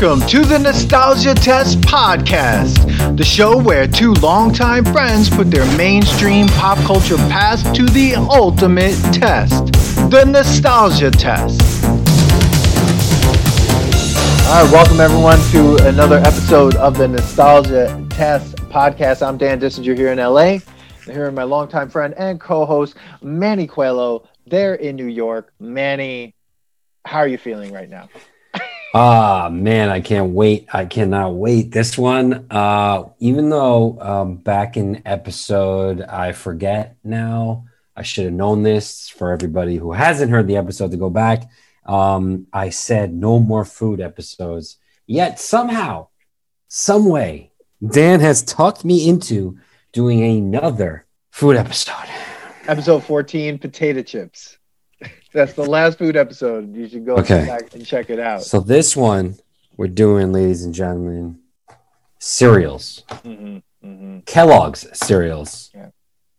Welcome to the Nostalgia Test Podcast, the show where two longtime friends put their mainstream pop culture past to the ultimate test the Nostalgia Test. All right, welcome everyone to another episode of the Nostalgia Test Podcast. I'm Dan Dissinger here in LA. And here is my longtime friend and co-host Manny Coelho. There in New York. Manny, how are you feeling right now? Ah man, I can't wait. I cannot wait. This one, uh, even though um, back in episode, I forget now. I should have known this for everybody who hasn't heard the episode to go back. Um, I said no more food episodes. Yet somehow, some way, Dan has talked me into doing another food episode. Episode 14, potato chips. That's the last food episode. You should go Okay. back and check it out. So this one we're doing, ladies and gentlemen, cereals. hmm hmm Kellogg's cereals, Yeah.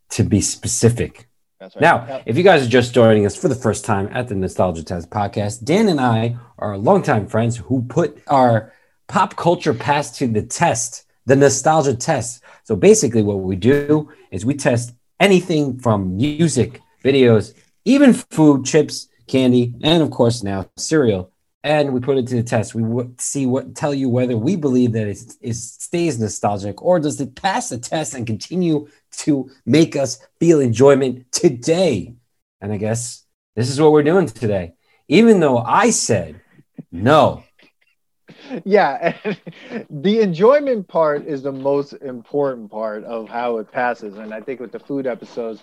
to be specific. That's right. Now, Yep. if you guys are just joining us for the first time at the Nostalgia Test podcast, Dan and I are longtime friends who put our pop culture past to the test, the nostalgia test. So basically, what we do is we test anything from music, videos, even food, chips, candy, and of course now cereal. And we put it to the test. We w- see what tell you whether we believe that it, it stays nostalgic or does it pass the test and continue to make us feel enjoyment today. And I guess this is what we're doing today. Even though I said no, yeah, the enjoyment part is the most important part of how it passes, and I think with the food episodes,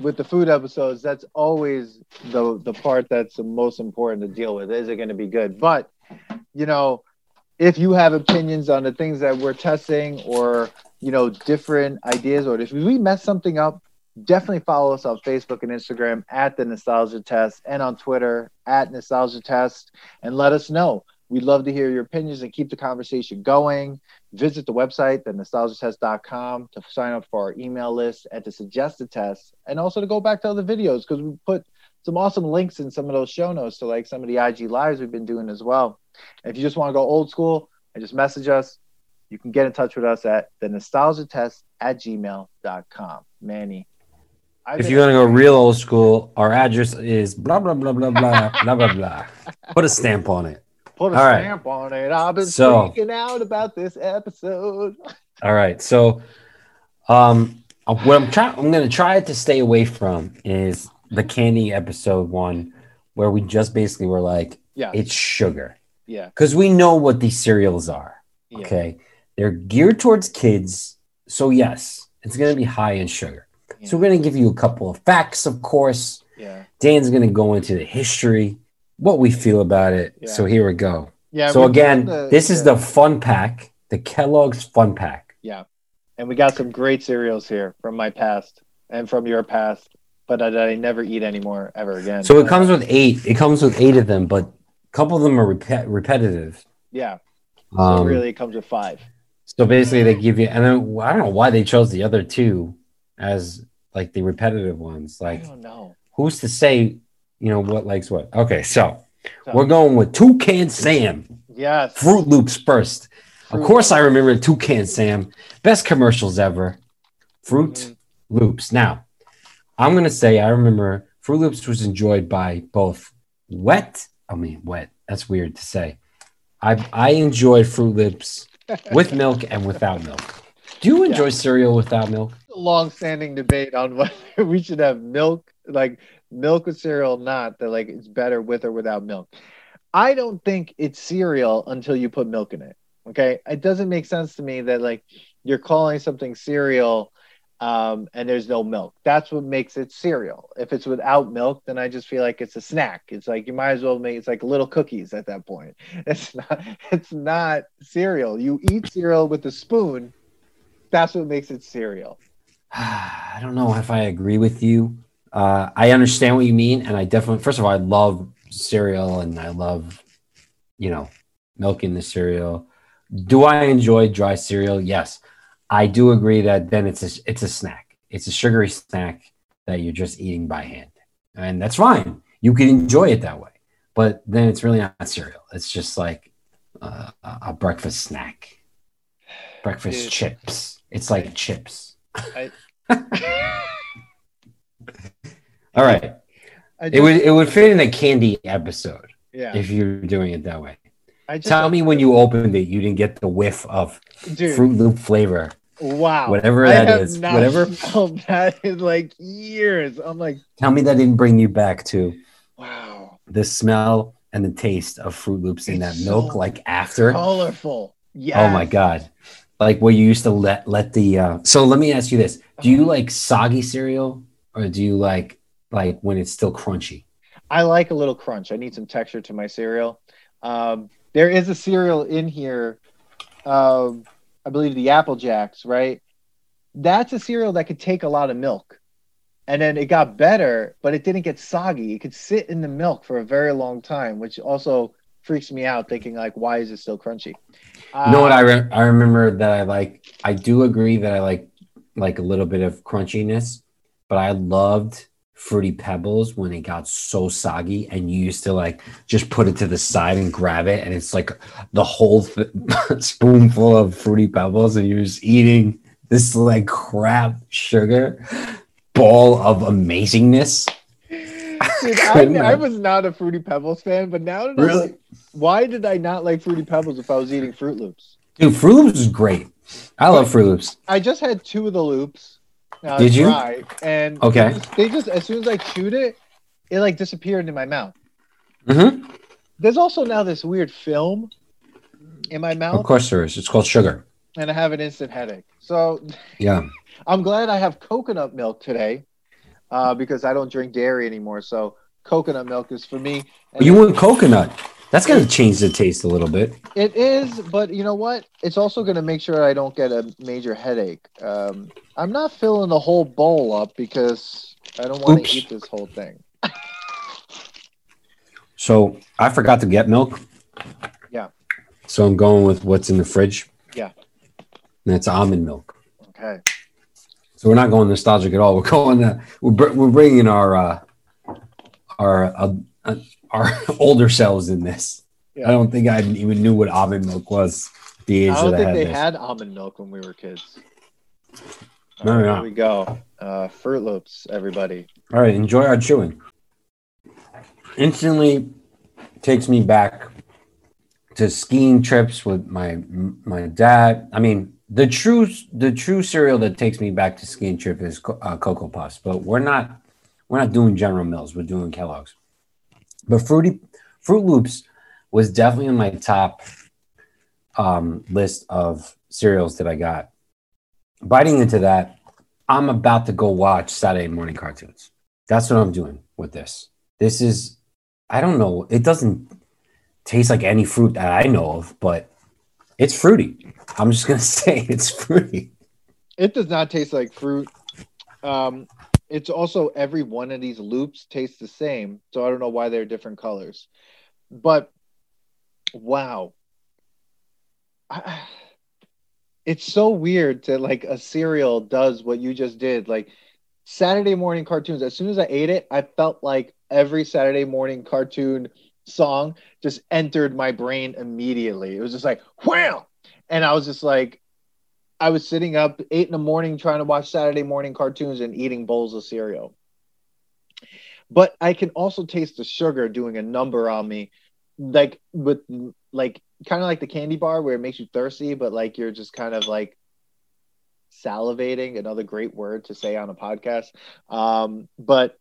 with the food episodes, that's always the the part that's the most important to deal with. Is it going to be good? But you know, if you have opinions on the things that we're testing, or you know, different ideas, or if we mess something up, definitely follow us on Facebook and Instagram at the Nostalgia Test, and on Twitter at Nostalgia Test, and let us know. We'd love to hear your opinions and keep the conversation going. Visit the website, thenostalgiatest.com, to sign up for our email list and to suggest a test, and also to go back to other videos because we put some awesome links in some of those show notes to like some of the IG lives we've been doing as well. And if you just want to go old school and just message us, you can get in touch with us at the nostalgiatest at gmail.com. Manny. I've if you're gonna go real old school, our address is blah blah blah blah blah blah blah blah. Put a stamp on it. Put a all right. stamp on it. I've been So- freaking out about this episode. All right. So, um, what I'm trying, I'm gonna try to stay away from is the candy episode one, where we just basically were like, Yeah. it's sugar, yeah. because we know what these cereals are. yeah. Okay, they're geared towards kids, so yes, it's gonna be high in sugar. So we're gonna give you a couple of facts, of course. Yeah. Dan's gonna go into the history, what we feel about it. Yeah. So here we go. Yeah. so again, the- this is the fun pack, the Kellogg's Fun Pack. Yeah. And we got some great cereals here from my past and from your past, but that I never eat anymore ever again. So it comes with eight. It comes with eight of them, but a couple of them are repet- repetitive. Yeah. So Um, really it comes with five. So basically, they give you, and then I don't know why they chose the other two as like the repetitive ones. I Like, don't know. who's to say, you know, what likes what? Okay, so So- we're going with Toucan Sam, Yes. Froot Loops first. Of course, I remember Toucan Sam, best commercials ever. Fruit Mhm. Loops. Now, I'm gonna say I remember Froot Loops was enjoyed by both wet. I mean, wet. That's weird to say. I I enjoyed Froot Loops with milk and without milk. Do you enjoy cereal without milk? long standing debate on whether we should have milk, like milk with cereal, not that like it's better with or without milk. I don't think it's cereal until you put milk in it. Okay. It doesn't make sense to me that like you're calling something cereal um, and there's no milk. That's what makes it cereal. If it's without milk, then I just feel like it's a snack. It's like you might as well make it's like little cookies at that point. It's not it's not cereal. You eat cereal with a spoon. That's what makes it cereal. I don't know if I agree with you. Uh, I understand what you mean, and I definitely, first of all, I love cereal and I love, you know, milking the cereal. Do I enjoy dry cereal? Yes, I do agree that then it's a it's a snack. It's a sugary snack that you're just eating by hand, and that's fine. You can enjoy it that way, but then it's really not cereal. It's just like uh, a breakfast snack. Breakfast Dude. chips. It's like chips. I, All right. I It would it would fit in a candy episode yeah. if you're doing it that way. I just, Tell me when you opened it, you didn't get the whiff of dude. Froot Loop flavor. Wow. Whatever I have is, not whatever- smelled that in like years. I'm like, Tell me that didn't bring you back to wow. the smell and the taste of Froot Loops in that It's milk, so like after. Colorful. Yeah. Oh my god! Like where you used to let let the. Uh... So let me ask you this: Do you like soggy cereal, or do you like like when it's still crunchy? I like a little crunch. I need some texture to my cereal. Um, there is a cereal in here. Um, I believe the Apple Jacks, right? That's a cereal that could take a lot of milk. And then it got better, but it didn't get soggy. It could sit in the milk for a very long time, which also freaks me out thinking like, why is it still crunchy? You know what I re- I remember that I like. I do agree that I like like a little bit of crunchiness, but I loved fruity pebbles when it got so soggy and you used to like just put it to the side and grab it and it's like the whole th- spoonful of fruity pebbles and you're just eating this like crap sugar ball of amazingness Dude, I, I was not a Fruity Pebbles fan, but now that I'm- why did I not like Fruity Pebbles if I was eating Froot Loops? dude froot loops is great i love froot loops I just had two of the loops. Uh, Did you? dry, and Okay. they just, they just as soon as I chewed it, it like disappeared in my mouth. hmm There's also now this weird film in my mouth. of course there is it's called sugar and I have an instant headache. So yeah I'm glad I have coconut milk today, uh, because I don't drink dairy anymore. So coconut milk is for me. And you want coconut that's gonna change the taste a little bit It is, but you know what? It's also going to make sure I don't get a major headache. Um, I'm not filling the whole bowl up because I don't want to eat this whole thing. So I forgot to get milk. Yeah. So I'm going with what's in the fridge. Yeah. And it's almond milk. Okay. So we're not going nostalgic at all. We're going. To, we're we're bringing our uh, our uh, uh, our older selves in this. Yeah. I don't think I even knew what almond milk was. The age I don't that I think had they this. had almond milk when we were kids. No, right. Here we go. Uh, Froot Loops, everybody. All right, enjoy our chewing. Instantly takes me back to skiing trips with my my dad. I mean, the true the true cereal that takes me back to skiing trip is uh, Cocoa Puffs, but we're not we're not doing General Mills. We're doing Kellogg's. But fruity Froot Loops was definitely in my top um, list of cereals that I got. Biting into that, I'm about to go watch Saturday morning cartoons. That's what I'm doing with this. This is, I don't know, it doesn't taste like any fruit that I know of, but it's fruity. I'm just gonna say it's fruity. It does not taste like fruit. Um, it's also every one of these loops tastes the same, so I don't know why they're different colors. But wow, I, it's so weird to like a cereal does what you just did. Like Saturday morning cartoons. As soon as I ate it, I felt like every Saturday morning cartoon song just entered my brain immediately. It was just like wham, and I was just like, I was sitting up eight in the morning trying to watch Saturday morning cartoons and eating bowls of cereal. But I can also taste the sugar doing a number on me, like with like kind of like the candy bar where it makes you thirsty, but like you're just kind of like salivating. Another great word to say on a podcast. Um, but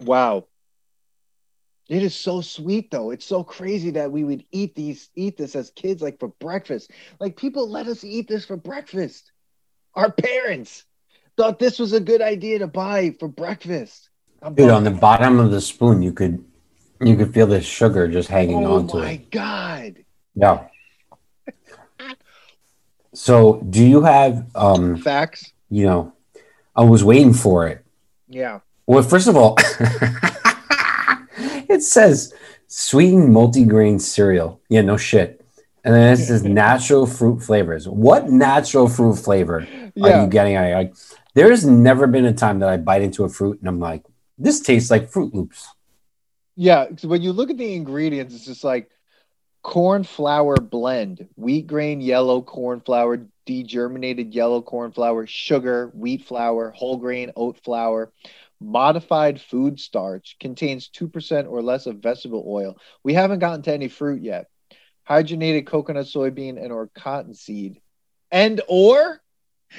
wow, it is so sweet though. It's so crazy that we would eat these eat this as kids like for breakfast. Like people let us eat this for breakfast. Our parents thought this was a good idea to buy for breakfast. I'm Dude, on the bottom of the spoon, you could you could feel the sugar just hanging on. Oh my god. Yeah. So, do you have um, Facts? you know, I was waiting for it. Yeah. Well, first of all, it says sweetened multigrain cereal. Yeah, no shit. And then it says natural fruit flavors. What natural fruit flavor are you getting? I like. There's never been a time that I bite into a fruit and I'm like, this tastes like Froot Loops. Yeah. when you look at the ingredients, it's just like corn flour blend, wheat grain yellow corn flour, degerminated yellow corn flour, sugar, wheat flour, whole grain oat flour, modified food starch, contains 2% or less of vegetable oil. We haven't gotten to any fruit yet. Hydrogenated coconut, soybean, and or cottonseed. And or?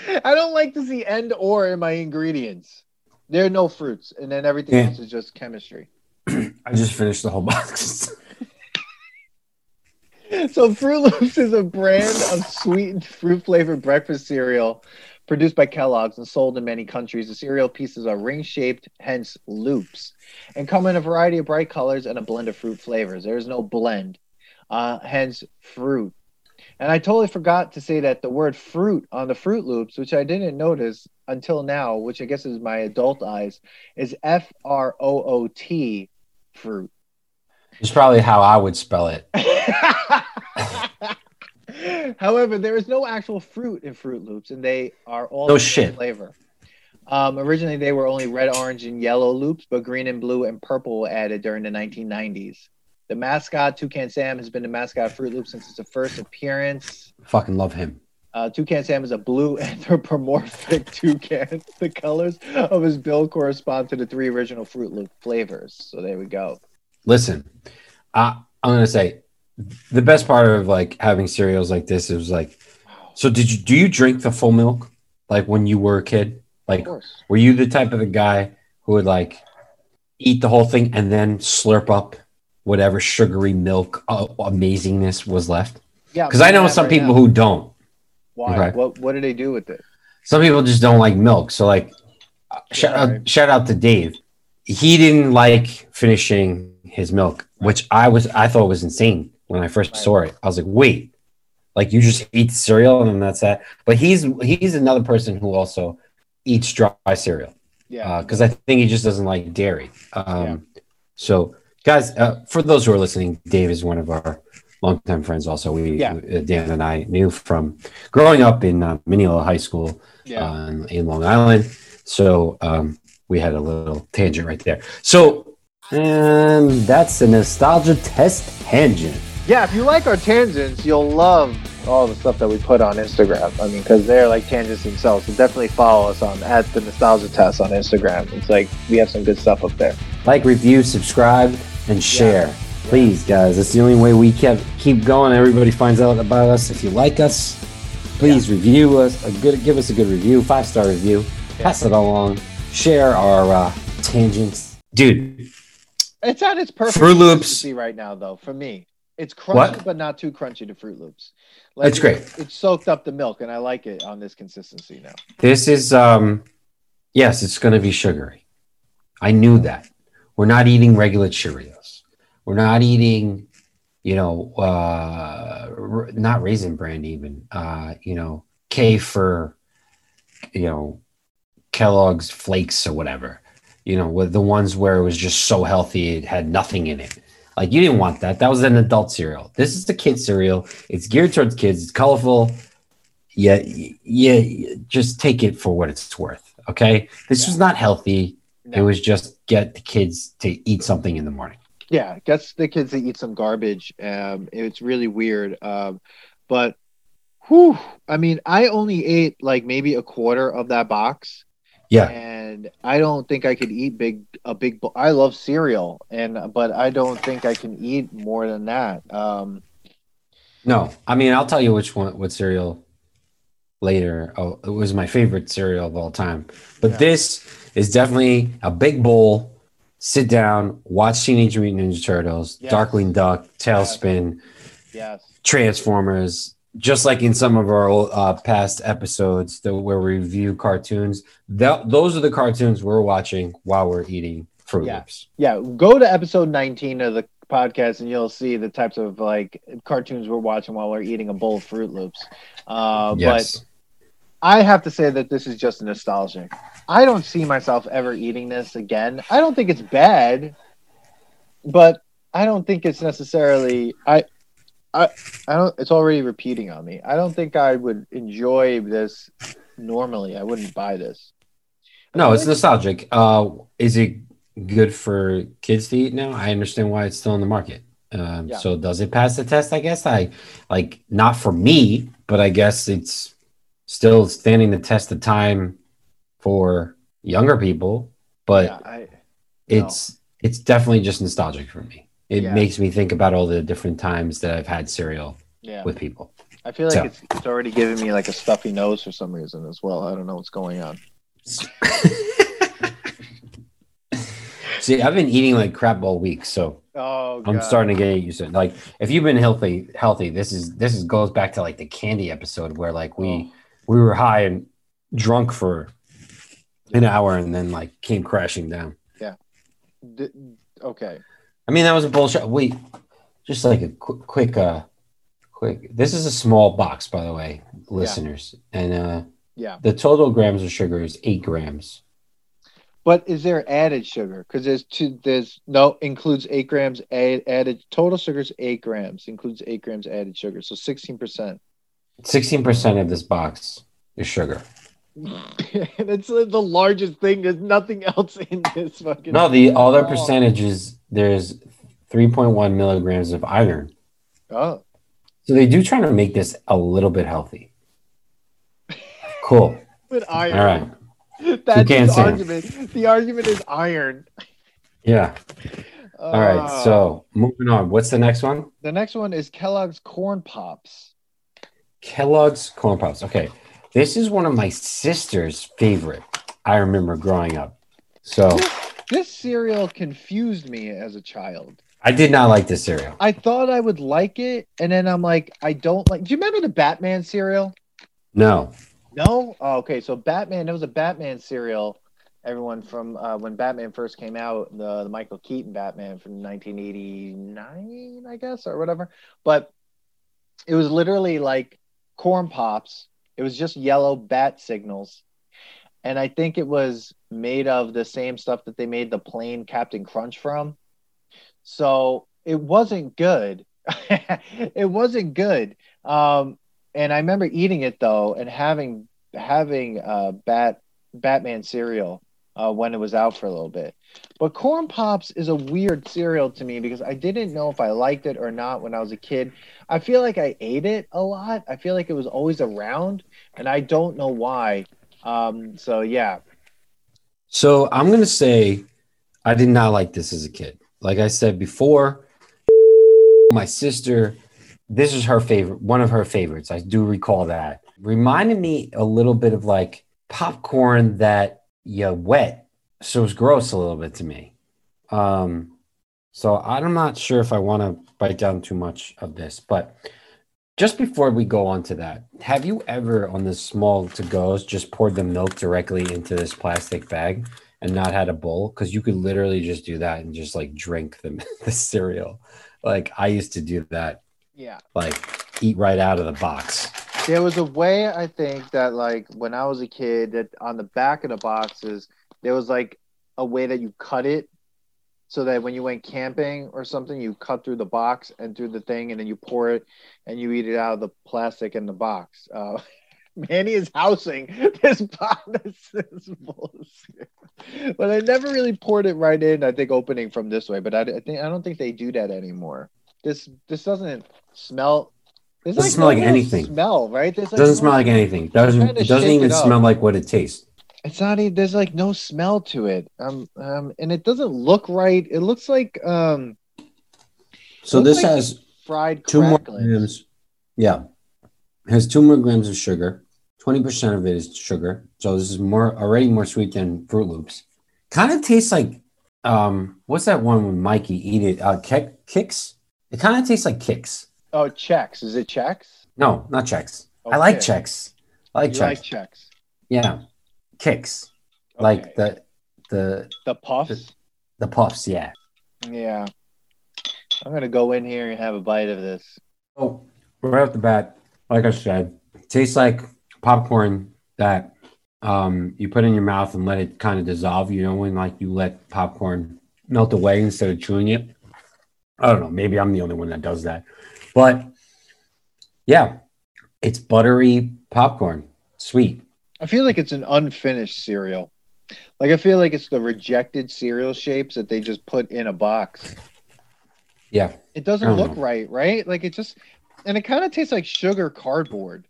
I don't like to see and or in my ingredients. There are no fruits, and then everything Yeah. else is just chemistry. I just finished the whole box. So Froot Loops is a brand of sweetened fruit flavored breakfast cereal produced by Kellogg's and sold in many countries. The cereal pieces are ring shaped, hence loops, and come in a variety of bright colors and a blend of fruit flavors. There is no blend, uh, hence fruit. And I totally forgot to say that the word fruit on the Froot Loops, which I didn't notice until now, which I guess is my adult eyes, is F R O O T fruit. it's probably how I would spell it. However, there is no actual fruit in Froot Loops, and they are all No shit. flavor. Um, originally, they were only red, orange, and yellow loops, but green and blue and purple were added during the 1990s. The mascot, Toucan Sam, has been the mascot of Froot Loops since its first appearance. Fucking love him. Uh, toucan Sam is a blue anthropomorphic toucan. The colors of his bill correspond to the three original Froot Loop flavors. So there we go. Listen, I, I'm gonna say the best part of like having cereals like this is like. So did you do you drink the full milk like when you were a kid? Like were you the type of the guy who would like eat the whole thing and then slurp up whatever sugary milk uh, amazingness was left? Yeah. Because I know some people who don't. Why? Okay. What What do they do with it? Some people just don't like milk. So like, uh, shout Yeah, out, shout out to Dave. He didn't like finishing his milk, which I was I thought was insane when I first saw it. I was like, wait, like you just eat cereal and then that's that. But he's he's another person who also eats dry cereal Yeah. because I think he just doesn't like dairy. Um, Yeah. So, guys, uh, for those who are listening, Dave is one of our longtime friends. Also, we Yeah. uh, Dan and I knew from growing up in uh, Mineola High School yeah. uh, in, in Long Island. So um, we had a little tangent right there. So, and that's the nostalgia test tangent. Yeah, if you like our tangents, you'll love all the stuff that we put on Instagram. I mean, because they're like tangents themselves. So definitely follow us on at the Nostalgia Test on Instagram. It's like we have some good stuff up there. Like, review, subscribe, and share. Please, guys. That's the only way we kept keep going. Everybody finds out about us. If you like us, please review us. A good, give us a good review, five star review. Pass it along. Share our uh, tangents, dude. It's at its perfect Froot Loops. consistency right now, though. For me, it's crunchy, What? but not too crunchy to Froot Loops. It's great. It's soaked up the milk, and I like it on this consistency now. This is um yes, it's going to be sugary. I knew that. We're not eating regular Cheerios. We're not eating, you know, uh r- not raisin bran even. Uh, you know, K for you know, Kellogg's flakes or whatever. You know, with the ones where it was just so healthy it had nothing in it. Like you didn't want that. That was an adult cereal. This is the kid cereal. It's geared towards kids. It's colorful yeah, yeah, just take it for what it's worth. Okay. This was not healthy. It was just get the kids to eat something in the morning. Yeah, gets the kids to eat some garbage. Um, it's really weird. Um, but, whew, I mean, I only ate like maybe a quarter of that box, Yeah. and I don't think I could eat big a big. bo- I love cereal, and but I don't think I can eat more than that. Um, No, I mean, I'll tell you which one, what cereal later. Oh, it was my favorite cereal of all time. But Yeah. this is definitely a big bowl. Sit down, watch Teenage Mutant Ninja Turtles, Yes. Darkwing Duck, TaleSpin, yes, Transformers, just like in some of our uh, past episodes that where we review cartoons. That those are the cartoons we're watching while we're eating Fruit Yeah. Loops. yeah. Go to episode nineteen of the podcast, and you'll see the types of like cartoons we're watching while we're eating a bowl of Froot Loops. Uh, But I have to say that this is just nostalgic. I don't see myself ever eating this again. I don't think it's bad, but I don't think it's necessarily I I I don't it's already repeating on me. I don't think I would enjoy this normally. I wouldn't buy this. no, it's nostalgic. Uh, is it good for kids to eat now? I understand why it's still in the market. Um, Yeah. So does it pass the test? I guess I like not for me, but I guess it's still standing the test of time for younger people. But yeah, I, it's it's definitely just nostalgic for me. It Yeah. makes me think about all the different times that I've had cereal yeah. with people. I feel like So- it's, it's already giving me like a stuffy nose for some reason as well. I don't know what's going on. See, I've been eating like crap all week, so Oh, I'm starting to get used to it. Like, if you've been healthy, healthy, this is this is goes back to like the candy episode where like we Oh. we were high and drunk for an hour and then like came crashing down. D- okay. I mean, that was a bullshit. Wait, just like a quick, quick, uh, quick. This is a small box, by the way, listeners, and uh, Yeah. the total grams of sugar is eight grams. But is there added sugar? Because there's two. There's no includes eight grams add, added. Total sugar is eight grams. Includes eight grams added sugar. So sixteen percent. Sixteen percent of this box is sugar. and it's the largest thing. There's nothing else in this fucking. No, the other Oh. percentage is there's three point one milligrams of iron. Oh, So they do try to make this a little bit healthy. Cool. but iron. All right. That's his argument. The argument is iron. Yeah. All right. Uh, So moving on. What's the next one? the next one is Kellogg's Corn Pops. Kellogg's Corn Pops. Okay. This is one of my sister's favorite. I remember growing up. So This cereal confused me as a child. I did not like this cereal. I thought I would like it, and then I'm like, I don't like. Do you remember the Batman cereal? No. No. Oh, okay, so Batman. There was a Batman cereal. Everyone from uh, when Batman first came out, the, the Michael Keaton Batman from 1989, I guess, or whatever. But it was literally like corn pops. It was just yellow bat signals, and I think it was made of the same stuff that they made the plane Cap'n Crunch from. So it wasn't good. it wasn't good. Um, and I remember eating it though, and having having uh, Bat Batman cereal uh, when it was out for a little bit. But Corn Pops is a weird cereal to me because I didn't know if I liked it or not when I was a kid. I feel like I ate it a lot. I feel like it was always around, and I don't know why. Um, so yeah, So I'm gonna say I did not like this as a kid. Like I said before, my sister, this is her favorite, one of her favorites. I do recall that. Reminded me a little bit of like popcorn that you wet. So it was gross a little bit to me. Um, so I'm not sure if I want to bite down too much of this, but just before we go on to that, have you ever on the small to goes just poured the milk directly into this plastic bag and not had a bowl? Because you could literally just do that and just like drink the, the cereal. Like I used to do that, yeah. like eat right out of the box. There was a way I think that like when I was a kid that on the back of the boxes there was like a way that you cut it so that when you went camping or something you cut through the box and through the thing and then you pour it and you eat it out of the plastic in the box. Uh, Manny is housing this box. This is bullshit. But I never really poured it right in. I think opening from this way, but I, I think I don't think they do that anymore. This this doesn't smell. There's Doesn't smell like anything. Smell right? It doesn't smell like anything. Doesn't it doesn't even it smell like what it tastes. It's not even. There's like no smell to it. Um, um, and it doesn't look right. It looks like um So this like- has fried two more grams. Yeah, it has two more grams of sugar. Twenty percent of it is sugar. So this is more already more sweet than Froot Loops. Kind of tastes like um, what's that one when Mikey eat it? Uh, Kick, Kix. It kind of tastes like Kix. Oh, Chex. Is it Chex? No, not Chex. I like Okay. Chex. I like You Chex. like Chex. yeah, Kix. Like the the the puffs. the puffs. Yeah. Yeah. I'm gonna go in here and have a bite of this. Oh, right off the bat, like I said, tastes like popcorn that um, you put in your mouth and let it kind of dissolve. You know, when like you let popcorn melt away instead of chewing it. I don't know. Maybe I'm the only one that does that, but yeah, it's buttery popcorn, sweet. I feel like it's an unfinished cereal. Like I feel like it's the rejected cereal shapes that they just put in a box. Yeah. It doesn't look know. right, right? Like it just, and it kind of tastes like sugar cardboard.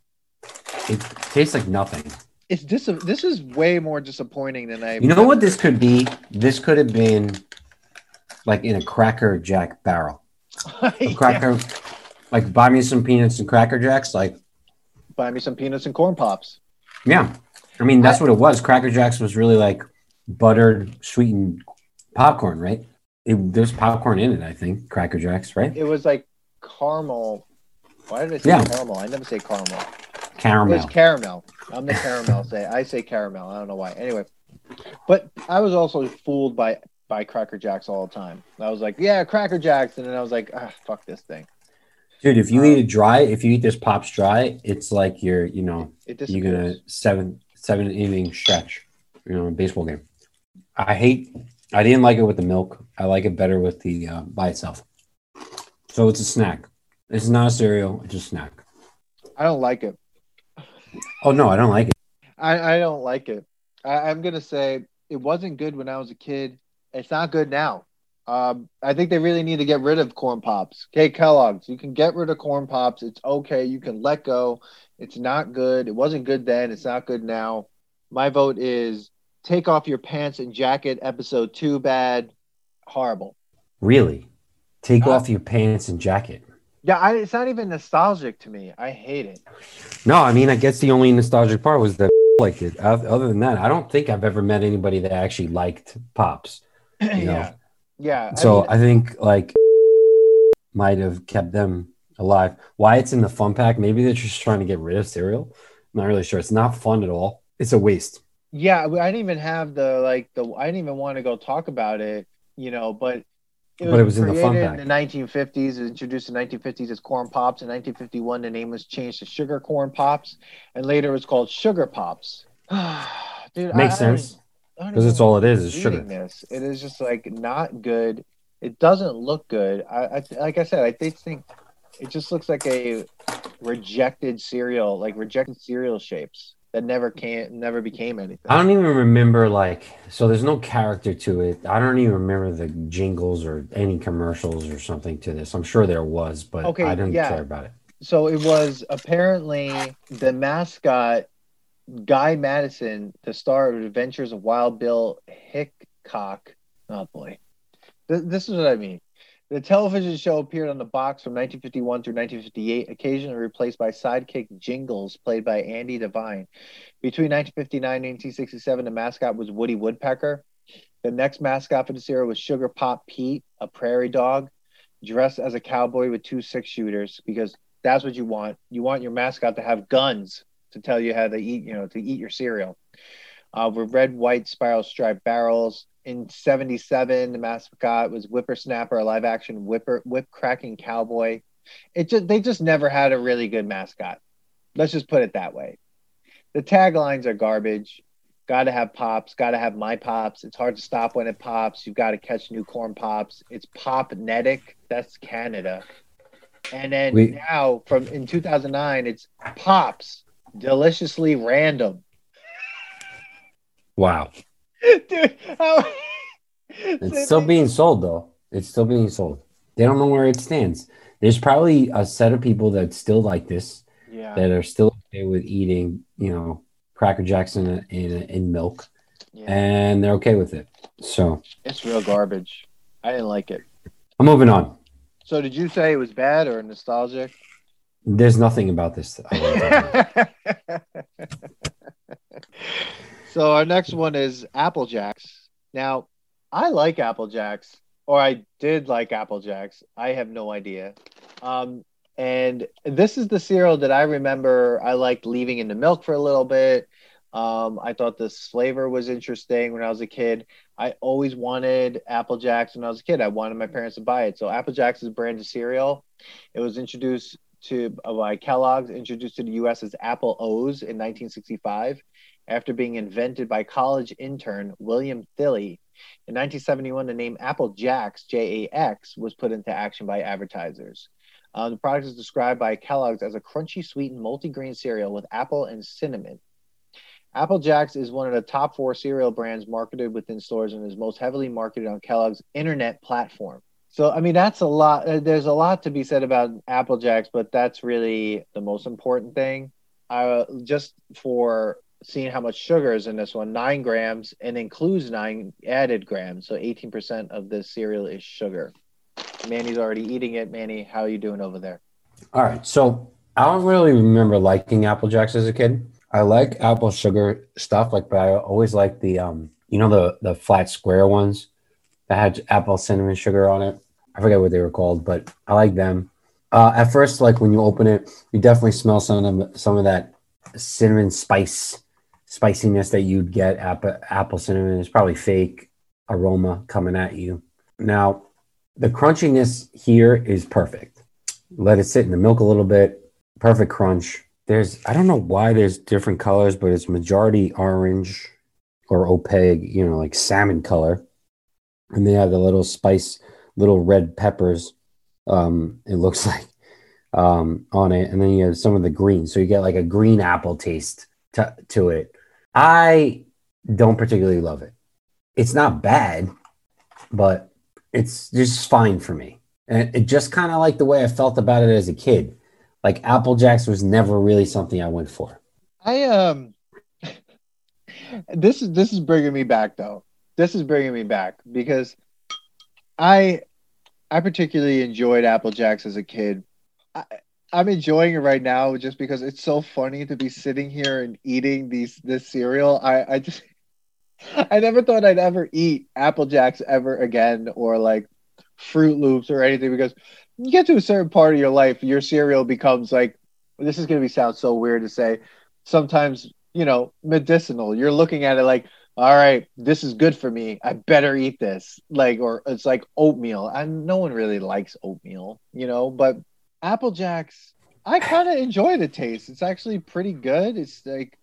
It tastes like nothing. It's dis- This is way more disappointing than I. You know what this could be? This could have been like in a Cracker Jack barrel. A Yeah. cracker, like buy me some peanuts and Cracker Jacks. Like, Buy me some peanuts and corn pops. Yeah. I mean, that's what it was. Cracker Jacks was really like buttered, sweetened popcorn, right? It, there's popcorn in it, I think. Cracker Jacks, right? It was like caramel. Why did I say Yeah. caramel? I never say caramel. Caramel. It's caramel. I'm the caramel say. I say caramel. I don't know why. Anyway, but I was also fooled by by Cracker Jacks all the time. I was like, yeah, Cracker Jacks, and then I was like, ah, fuck this thing. Dude, if you Um, eat it dry, if you eat this pops dry, it's like you're, you know, you're gonna seven seven inning stretch, you know, a baseball game. I hate. I didn't like it with the milk. I like it better with the uh, by itself. So it's a snack. It's not a cereal. It's a snack. I don't like it. Oh no, I don't like it. I, I don't like it. I, I'm gonna say it wasn't good when I was a kid. It's not good now. Um, I think they really need to get rid of corn pops. Okay, Kellogg's, you can get rid of corn pops. It's okay. You can let go. It's not good. It wasn't good then. It's not good now. My vote is take off your pants and jacket. Episode two, bad, horrible. Really, take Uh, off your pants and jacket. Yeah, I, it's not even nostalgic to me. I hate it. No, I mean, I guess the only nostalgic part was that liked it. Other than that, I don't think I've ever met anybody that actually liked pops. You know? yeah, yeah. So mean, I think like might have kept them alive. Why it's in the fun pack? Maybe they're just trying to get rid of cereal. I'm not really sure. It's not fun at all. It's a waste. Yeah, I didn't even have the like the I didn't even want to go talk about it, you know, but But it was in the fun created pack. in the 1950s. It was introduced in 1950s as corn pops. In 1951, the name was changed to sugar corn pops, and later it was called sugar pops. Dude, Makes I- I sense I because it's all it is is sugar. This it is just like not good. It doesn't look good. I, I like I said, I think think it just looks like a rejected cereal, like rejected cereal shapes that never can never became anything. I don't even remember like so. There's no character to it. I don't even remember the jingles or any commercials or something to this. I'm sure there was, but Okay, I didn't yeah. care about it. so it was apparently the mascot Guy Madison, the star of Adventures of Wild Bill Hickok. Oh boy, Th- this is what I mean. The television show appeared on the box from 1951 through 1958, occasionally replaced by sidekick Jingles, played by Andy Devine. Between 1959 and 1967, the mascot was Woody Woodpecker. The next mascot for the series was Sugar Pop Pete, a prairie dog, dressed as a cowboy with two six shooters, because that's what you want. You want your mascot to have guns to tell you how to eat, you know, to eat your cereal. Uh, with red, white, spiral striped barrels. In '77, the mascot was Whippersnapper, a live action whipper whip cracking cowboy. It just they just never had a really good mascot. Let's just put it that way. The taglines are garbage. Got to have pops. Got to have my pops. It's hard to stop when it pops. You've got to catch new corn pops. It's Popnetic. That's Canada. And then now, from in 2009, it's Pops. Deliciously random. Wow, Dude, how... it's still being sold though. It's still being sold. They don't know where it stands. There's probably a set of people that still like this. yeah, that are still okay with eating, you know, Cracker Jacks in, in, in milk, yeah. and they're okay with it. So It's real garbage. I didn't like it. I'm moving on. So did you say it was bad or nostalgic? There's nothing about this. So our next one is Apple Jacks. Now, I like Apple Jacks, or I did like Apple Jacks. I have no idea. Um, and this is the cereal that I remember I liked leaving in the milk for a little bit. Um, I thought this flavor was interesting when I was a kid. I always wanted Apple Jacks when I was a kid. I wanted my parents to buy it. So Apple Jacks is a brand of cereal. It was introduced to uh, by Kellogg's, introduced to the U.S. as Apple O's in 1965, after being invented by college intern William Thilly. In 1971, the name Apple Jacks (JAX) was put into action by advertisers. Uh, the product is described by Kellogg's as a crunchy, sweetened, multi-grain cereal with apple and cinnamon. Apple Jacks is one of the top four cereal brands marketed within stores and is most heavily marketed on Kellogg's internet platform. So I mean that's a lot. uh, There's a lot to be said about Apple Jacks, but that's really the most important thing. Uh, just for seeing how much sugar is in this one, nine grams, and includes nine added grams. So 18% of this cereal is sugar. Manny's already eating it. Manny, how are you doing over there? All right. So I don't really remember liking Apple Jacks as a kid. I like apple sugar stuff, like, but I always like the um, you know, the the flat square ones that had apple cinnamon sugar on it. I forget what they were called, but I like them. Uh, at first, like when you open it, you definitely smell some of some of that cinnamon spice spiciness that you'd get apple apple cinnamon. It's probably fake aroma coming at you. Now, the crunchiness here is perfect. Let it sit in the milk a little bit. Perfect crunch. There's I don't know why there's different colors, but it's majority orange or opaque, you know, like salmon color. And they have the little spice, little red peppers. Um, it looks like um, on it, and then you have some of the green. So you get like a green apple taste to, to it. I don't particularly love it. It's not bad, but it's just fine for me. And it just kind of like the way I felt about it as a kid. Like Apple Jacks was never really something I went for. I um, this is this is bringing me back though. This is bringing me back because I I particularly enjoyed Apple Jacks as a kid. I, I'm enjoying it right now just because it's so funny to be sitting here and eating these this cereal. I I just I never thought I'd ever eat Apple Jacks ever again or like Froot Loops or anything because you get to a certain part of your life, your cereal becomes like this is going to be sound so weird to say. Sometimes you know medicinal. You're looking at it like, all right, this is good for me. I better eat this. Like, or it's like oatmeal. And no one really likes oatmeal, you know. But Apple Jacks, I kind of enjoy the taste. It's actually pretty good. It's like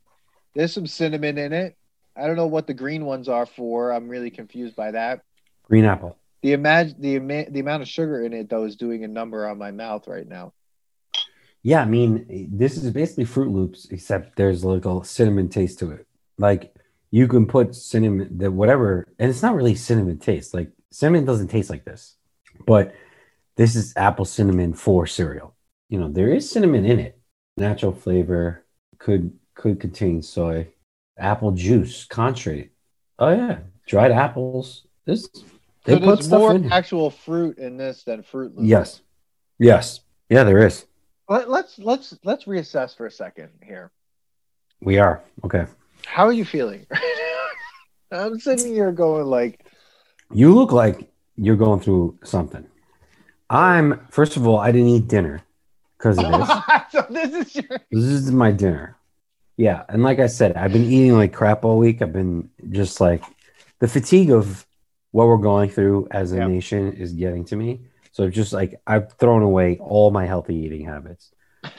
there's some cinnamon in it. I don't know what the green ones are for. I'm really confused by that. Green apple. The imag- the ama- the amount of sugar in it though is doing a number on my mouth right now. Yeah, I mean, this is basically Froot Loops, except there's like a cinnamon taste to it. Like you can put cinnamon, the whatever, and it's not really cinnamon taste. Like cinnamon doesn't taste like this, but this is apple cinnamon for cereal. You know, there is cinnamon in it. Natural flavor could could contain soy, apple juice, concentrate. Oh yeah, dried apples. This they so put stuff more in. actual fruit in this than Froot Loops. Yes, yes, yeah, there is. Let, let's let's let's reassess for a second here. We are okay. How are you feeling? I'm sitting here going like, You look like you're going through something. I'm first of all, I didn't eat dinner because of this. so this is your this is my dinner. Yeah, and like I said, I've been eating like crap all week. I've been just like the fatigue of what we're going through as a Yep. nation is getting to me. So just like I've thrown away all my healthy eating habits.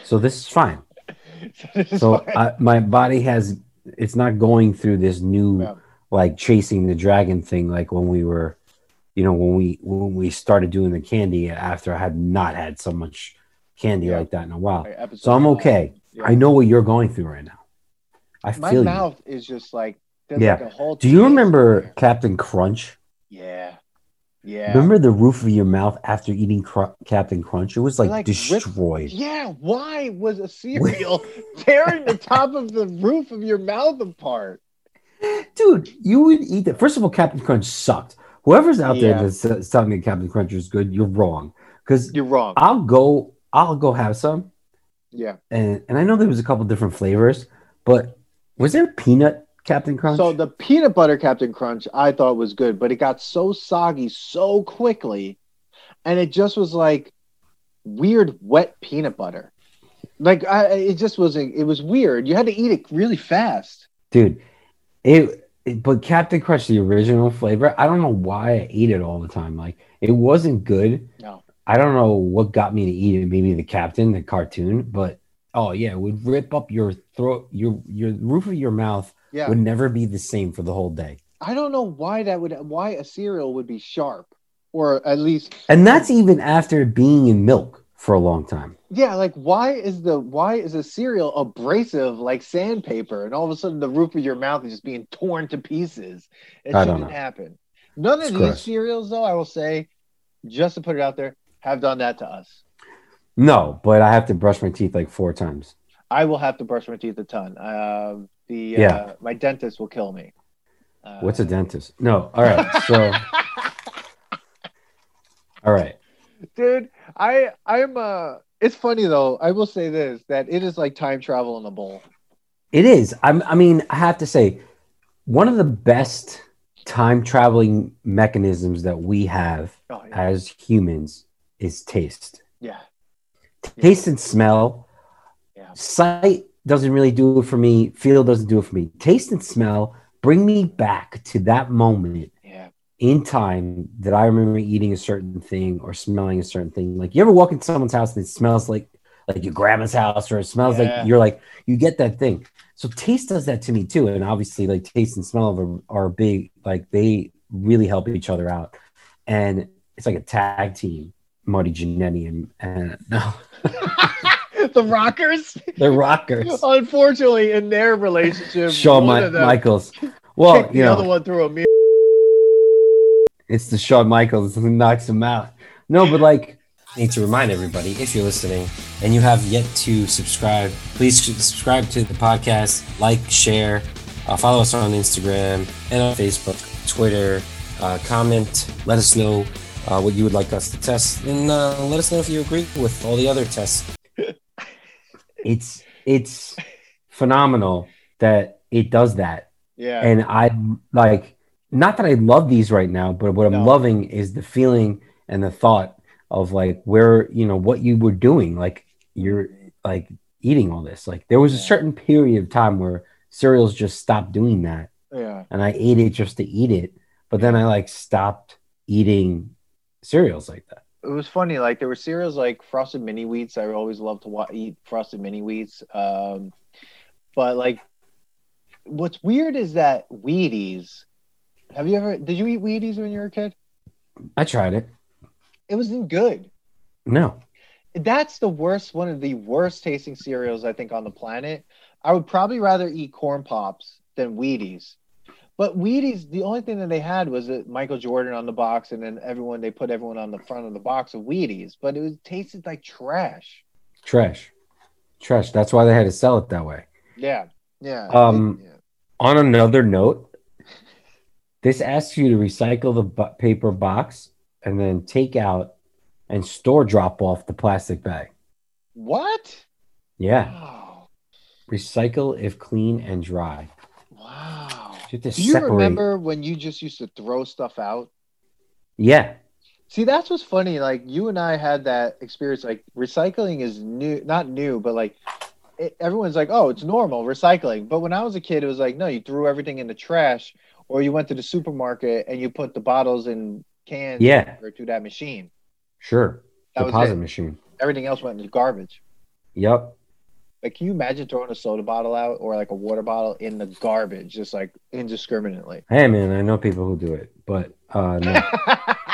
So this is fine. so this is So I, my body has it's not going through this new Yeah. like chasing the dragon thing like when we were you know when we when we started doing the candy after I had not had so much candy Yeah. like that in a while. Right, So I'm okay. Yeah. I know what you're going through right now. I My feel you. mouth is just like Yeah. like a whole. Do you remember. Cap'n Crunch? Yeah, yeah. Remember the roof of your mouth after eating Cr- Cap'n Crunch? It was like, Like destroyed. Yeah, why was a cereal tearing the top of the roof of your mouth apart? Dude, you would eat that. First of all, Cap'n Crunch sucked. Whoever's out Yeah. there that's, that's telling me Cap'n Crunch is good, you're wrong. Because You're wrong. I'll go, I'll go have some, Yeah. and and I know there was a couple different flavors, but was there peanut Cap'n Crunch? So the peanut butter Cap'n Crunch I thought was good, but it got so soggy so quickly, and it just was like weird wet peanut butter. Like I, it just was it was weird. You had to eat it really fast. dude, it, it- But Cap'n Crunch, the original flavor, I don't know why I ate it all the time. Like it wasn't good. No. I don't know what got me to eat it. Maybe the Captain, the cartoon, but oh yeah, it would rip up your throat. Your your roof of your mouth Yeah. would never be the same for the whole day. I don't know why that would why a cereal would be sharp, or at least And that's even after being in milk for a long time. yeah. Like why is the why is a cereal abrasive like sandpaper, and all of a sudden the roof of your mouth is just being torn to pieces? It I shouldn't happen. None of It's these gross. cereals, though, I will say, just to put it out there, have done that to us. No, but I have to brush my teeth like four times. I will have to brush my teeth a ton. Uh, the Yeah. uh, my dentist will kill me. Uh, What's a dentist? No. All right. So, all right. dude? I I'm uh. It's funny though. I will say this that it is like time travel in a bowl. It is. I'm, I mean, I have to say, one of the best time traveling mechanisms that we have Oh yeah, as humans is taste. yeah, Taste and smell. Yeah. Sight doesn't really do it for me. Feel doesn't do it for me. Taste and smell bring me back to that moment yeah. in time that I remember eating a certain thing or smelling a certain thing. Like you ever walk into someone's house and it smells like like your grandma's house or it smells Yeah. like you're like you get that thing. So taste does that to me too. And obviously like taste and smell are, are big, like they really help each other out. And it's like a tag team, Marty Jannetty and, and no, the Rockers. they're rockers. Unfortunately, in their relationship, Shawn Michaels. Well, you the know, one through a mirror. it's the Shawn Michaels who knocks him out. No, but like, I need to remind everybody if you're listening and you have yet to subscribe, please subscribe to the podcast, like, share, uh, follow us on Instagram and on Facebook, Twitter, uh, comment, let us know uh, what you would like us to test, and uh, let us know if you agree with all the other tests. It's it's phenomenal that it does that. Yeah, and I like not that I love these right now, but what I'm loving is the feeling and the thought of like where you know what you were doing, like you're like eating all this. Like there was a certain period of time where cereals just stopped doing that, yeah, and I ate it just to eat it. But then I like stopped eating cereals like that. It was funny. Like there were cereals like Frosted Mini Wheats. I always loved to wa- eat Frosted Mini Wheats. Um, but like, what's weird is that Wheaties. Have you ever? Did you eat Wheaties when you were a kid? I tried it. It wasn't good. No, That's the worst. One of the worst tasting cereals I think on the planet. I would probably rather eat corn pops than Wheaties. But Wheaties, the only thing that they had was a Michael Jordan on the box, and then everyone they put everyone on the front of the box of Wheaties. But it was tasted like trash. trash, trash. That's why they had to sell it that way. Yeah, yeah. Um, yeah. On another note, this asks you to recycle the paper box and then take out and store drop off the plastic bag. What? Yeah. Wow. Recycle if clean and dry. Wow. You Do you separate. remember when you just used to throw stuff out? Yeah. See, that's what's funny. Like you and I had that experience. Like recycling is new, not new, but like it, everyone's like, "Oh, it's normal recycling." But when I was a kid, it was like, no, you threw everything in the trash, or you went to the supermarket and you put the bottles and cans Yeah. to that machine. Sure. That was Deposit it. machine. Everything else went in the garbage. Yep. Like, can you imagine throwing a soda bottle out or like a water bottle in the garbage, just like indiscriminately? Hey man, I know people who do it, but uh no.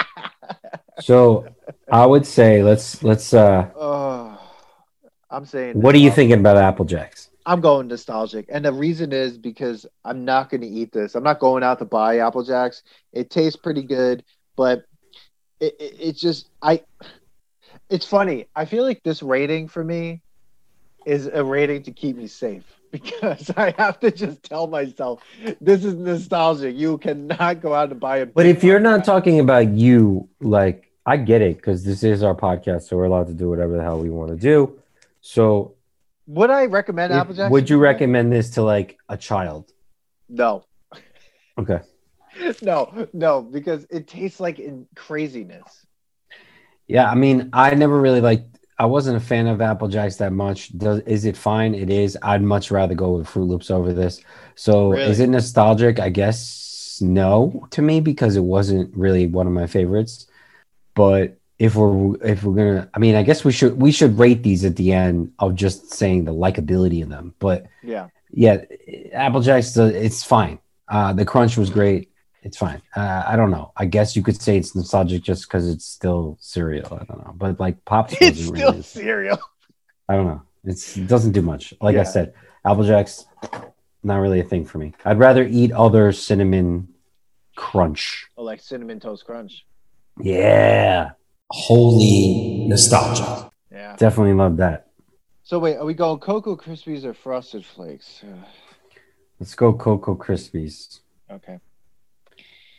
so I would say let's let's uh oh, I'm saying. what are you thinking about Apple Jacks? I'm going nostalgic, and the reason is because I'm not going to eat this. I'm not going out to buy Apple Jacks. It tastes pretty good, but it, it it's just I. It's funny. I feel like this rating for me is a rating to keep me safe because I have to just tell myself this is nostalgic. You cannot go out and buy a. But if you're not talking about you, like I get it because this is our podcast, so we're allowed to do whatever the hell we want to do. So, would I recommend if- Apple Jacks? would you recommend this to like a child? No, Okay. no, no, because it tastes like in craziness. Yeah, I mean, I never really like. I wasn't a fan of Apple Jacks that much. Does is it fine? It is. I'd much rather go with Froot Loops over this. So, Really? is it nostalgic? I guess no to me because it wasn't really one of my favorites. But if we're if we're gonna, I mean, I guess we should we should rate these at the end of just saying the likability of them. But Yeah. yeah, Apple Jacks, uh, it's fine. Uh, the crunch was great. It's fine. Uh, I don't know. I guess you could say it's nostalgic just because it's still cereal. I don't know, but like pops, It's still really. cereal. I don't know. It's it doesn't do much. Like I said, Apple Jacks, not really a thing for me. I'd rather eat other cinnamon crunch. Oh, like cinnamon toast crunch. Yeah, holy nostalgia. Yeah. Definitely love that. So wait, are we going Cocoa Krispies or Frosted Flakes? Let's go Cocoa Krispies. Okay.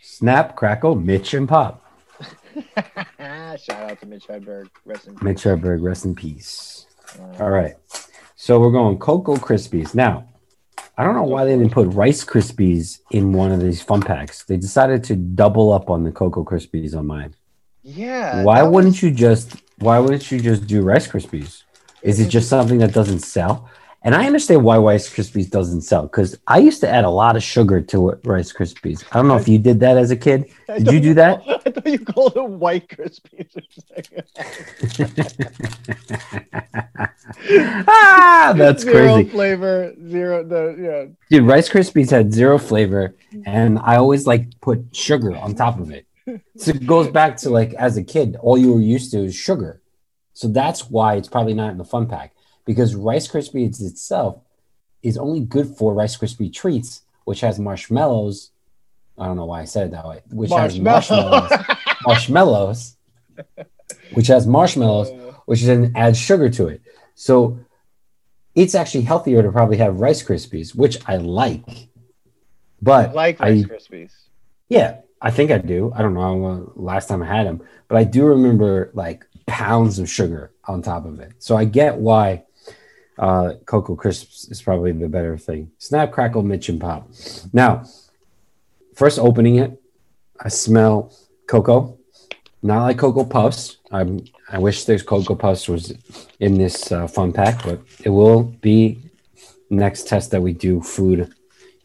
Snap, crackle, Mitch and Pop. Shout out to Mitch Hedberg. Rest in peace. Mitch Hedberg, rest in peace. Uh, All right. So we're going Cocoa Krispies. Now, I don't know why they didn't put Rice Krispies in one of these fun packs. They decided to double up on the Cocoa Krispies on mine. yeah. why wouldn't was- you just why wouldn't you just do Rice Krispies? Is it just something that doesn't sell? And I understand why Rice Krispies doesn't sell because I used to add a lot of sugar to it- Rice Krispies. I don't know if you did that as a kid. Did you do that? I thought you called them White Krispies or something. ah, that's zero crazy. flavor, zero. The yeah. Dude, Rice Krispies had zero flavor, and I always like put sugar on top of it. So it goes back to like as a kid, all you were used to is sugar. So that's why it's probably not in the fun pack because Rice Krispies itself is only good for Rice Krispie treats, which has marshmallows. I don't know why I said it that way. Which has marshmallows, marshmallows, which has marshmallows, which then adds sugar to it. So it's actually healthier to probably have Rice Krispies, which I like. But like I- Rice Krispies. yeah, I think I do. I don't know last time I had them, but I do remember like pounds of sugar on top of it. So I get why uh, Cocoa Crisps is probably the better thing. Snap, crackle, Mitch, and pop. Now, first opening it, I smell cocoa. Not like Cocoa Puffs. I'm, I wish there's Cocoa Puffs was in this uh, fun pack, but it will be next test that we do food.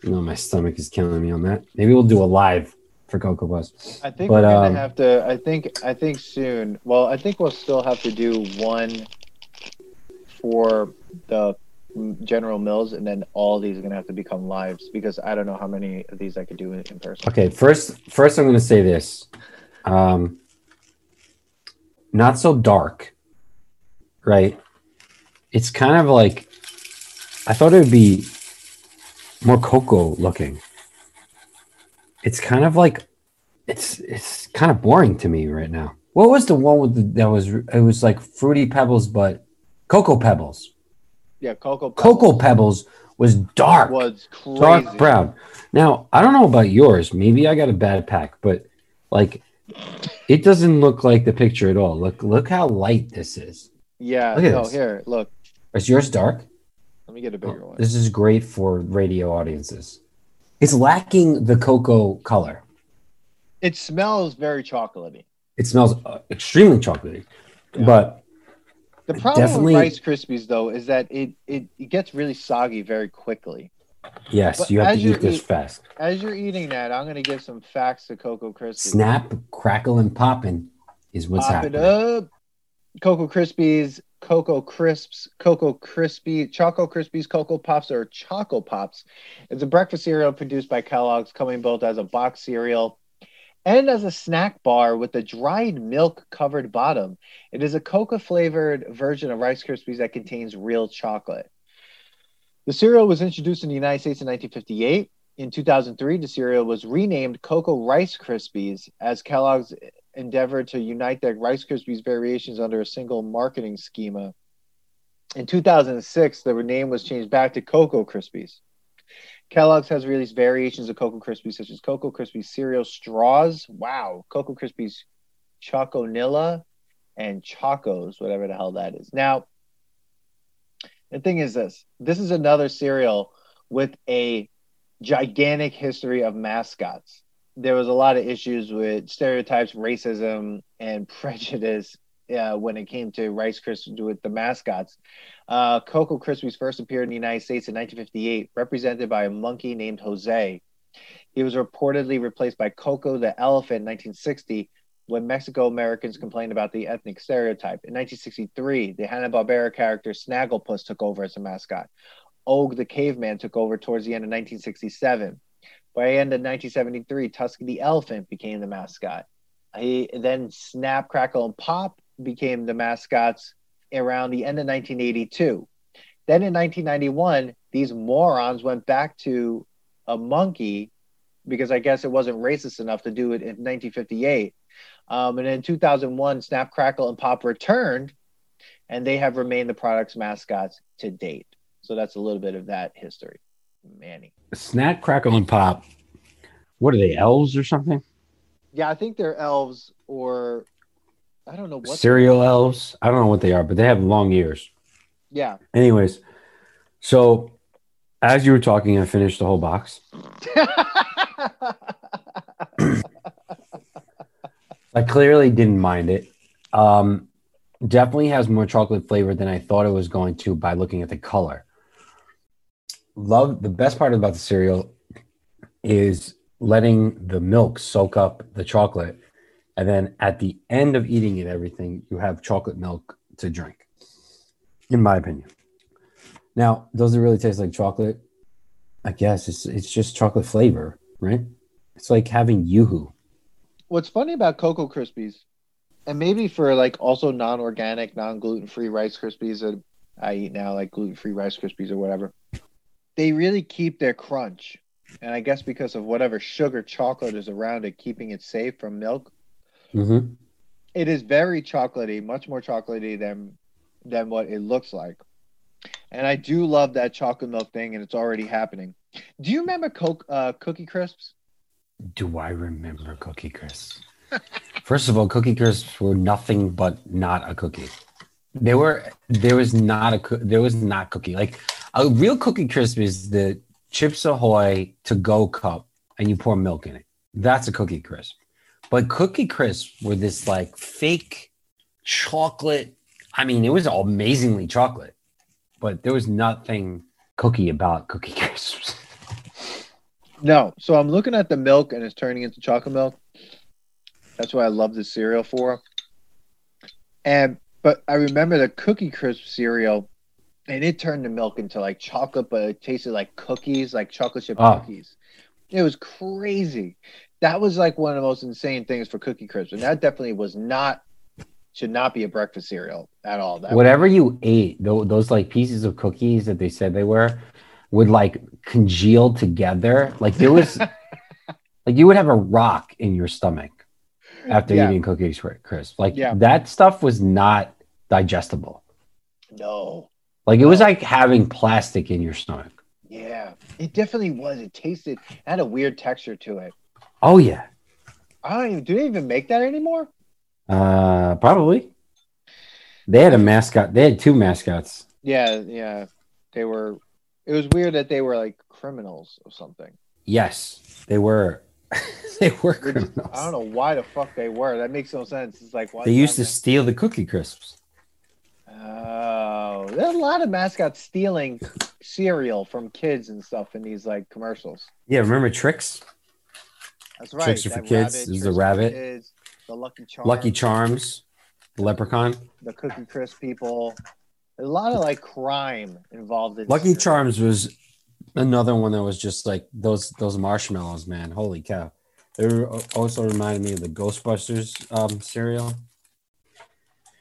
You know, my stomach is killing me on that. Maybe we'll do a live for Cocoa Puffs. I think But, we're gonna um, have to. I think. I think soon. Well, I think we'll still have to do one for the General Mills, and then all these are gonna have to become lives because I don't know how many of these I could do in, person. Okay, first, first I'm going to say this. Um, not so dark, right? It's kind of like I thought it would be more cocoa looking. It's kind of like it's it's kind of boring to me right now. What was the one with the, that was it was like fruity pebbles, but cocoa pebbles. Yeah, Cocoa. Cocoa pebbles was dark was crazy. dark brown. Now, I don't know about yours. Maybe I got a bad pack, but like it doesn't look like the picture at all. Look look how light this is. Yeah. Look at no, this. here, look. Is yours dark? Let me get a bigger Oh, one. this is great for radio audiences. It's lacking the cocoa color. It smells very chocolatey. It smells uh, extremely chocolatey, Yeah. but The problem Definitely- with Rice Krispies, though, is that it, it, it gets really soggy very quickly. yes, But you have to eat this eat- fast. As you're eating that, I'm gonna give some facts to Cocoa Krispies. Snap, crackle, and popping is what's Pop it happening. up. Cocoa Krispies, Cocoa Crisps, Cocoa Crispy, Choco Krispies, Cocoa Pops, or Choco Pops. It's a breakfast cereal produced by Kellogg's, coming both as a box cereal and as a snack bar with a dried milk covered bottom. It is a cocoa flavored version of Rice Krispies that contains real chocolate. The cereal was introduced in the United States in 1958. In 2003, the cereal was renamed Cocoa Rice Krispies as Kellogg's endeavored to unite their Rice Krispies variations under a single marketing schema. In 2006, the name was changed back to Cocoa Krispies. Kellogg's has released variations of Cocoa Krispies, such as Cocoa Krispies cereal straws. Wow, Cocoa Krispies Choconilla and Chocos, whatever the hell that is. Now, the thing is this: this is another cereal with a gigantic history of mascots there was a lot of issues with stereotypes, racism, and prejudice uh, when it came to Rice Krispies with the mascots. Uh, Cocoa Krispies first appeared in the United States in 1958, represented by a monkey named Jose. He was reportedly replaced by Coco the elephant in 1960 when Mexico Americans complained about the ethnic stereotype. In 1963, the Hanna-Barbera character Snagglepuss took over as a mascot. Og the caveman took over towards the end of 1967. By the end of 1973, Tusky the elephant became the mascot. He then Snap, Crackle, and Pop became the mascots around the end of 1982. Then in 1991, these morons went back to a monkey because I guess it wasn't racist enough to do it in 1958. Um, and in 2001, Snap, Crackle, and Pop returned, and they have remained the product's mascots to date. So that's a little bit of that history. Manny. Snap, Crackle, and Pop. What are they, elves or something? Yeah, I think they're elves or I don't know what cereal elves. I don't know what they are, but they have long ears. Yeah. Anyways, so as you were talking, I finished the whole box. I clearly didn't mind it. Um, definitely has more chocolate flavor than I thought it was going to by looking at the color. Love the best part about the cereal is letting the milk soak up the chocolate. And then at the end of eating it, everything, you have chocolate milk to drink, in my opinion. Now, does it really taste like chocolate? I guess it's it's just chocolate flavor, right? It's like having YooHoo. What's funny about Cocoa Krispies, and maybe for like also non-organic, non-gluten-free Rice Krispies that I eat now, like gluten-free Rice Krispies or whatever, they really keep their crunch. And I guess because of whatever sugar chocolate is around it, keeping it safe from milk, Mm-hmm. it is very chocolatey, much more chocolatey than than what it looks like. And I do love that chocolate milk thing, and it's already happening. Do you remember Coke uh, Cookie Crisps? Do I remember Cookie Crisps? First of all, Cookie Crisps were nothing but not a cookie. They were there was not a there was not cookie like a real Cookie Crisp is the Chips Ahoy to go cup and you pour milk in it. That's a Cookie Crisp. But Cookie Crisps were this like fake chocolate. I mean, it was amazingly chocolate, but there was nothing cookie about Cookie Crisps. No. So I'm looking at the milk, and it's turning into chocolate milk. That's what I love the cereal for. And but I remember the Cookie Crisp cereal, and it turned the milk into like chocolate, but it tasted like cookies, like chocolate chip Oh. cookies. It was crazy. That was like one of the most insane things for Cookie Crisp, and that definitely was not should not be a breakfast cereal at all. That Whatever you ate, tho- those like pieces of cookies that they said they were, would like congeal together. Like there was, like you would have a rock in your stomach after Yeah. eating cookies cri- crisp. Like Yeah. that stuff was not digestible. no, Like it was like having plastic in your stomach. yeah, it definitely was. It tasted it had a weird texture to it. Oh yeah, I don't even do they even make that anymore? uh, probably. They had a mascot. They had two mascots. Yeah, yeah. They were it was weird that they were like criminals or something. Yes, they were. they were criminals. I don't know why the fuck they were. That makes no sense. It's like why They used to steal the cookie crisps. Oh, there's a lot of mascots stealing cereal from kids and stuff in these like commercials. Yeah, remember Trix? That's right. Trix are for kids. This is the rabbit. Kids, the Lucky Charms. Lucky Charms, the Leprechaun. The Cookie Crisp people. There's a lot of like crime involved in Lucky cereal. Charms was another one that was just like those those marshmallows, man. Holy cow! They were also reminded me of the Ghostbusters um, cereal.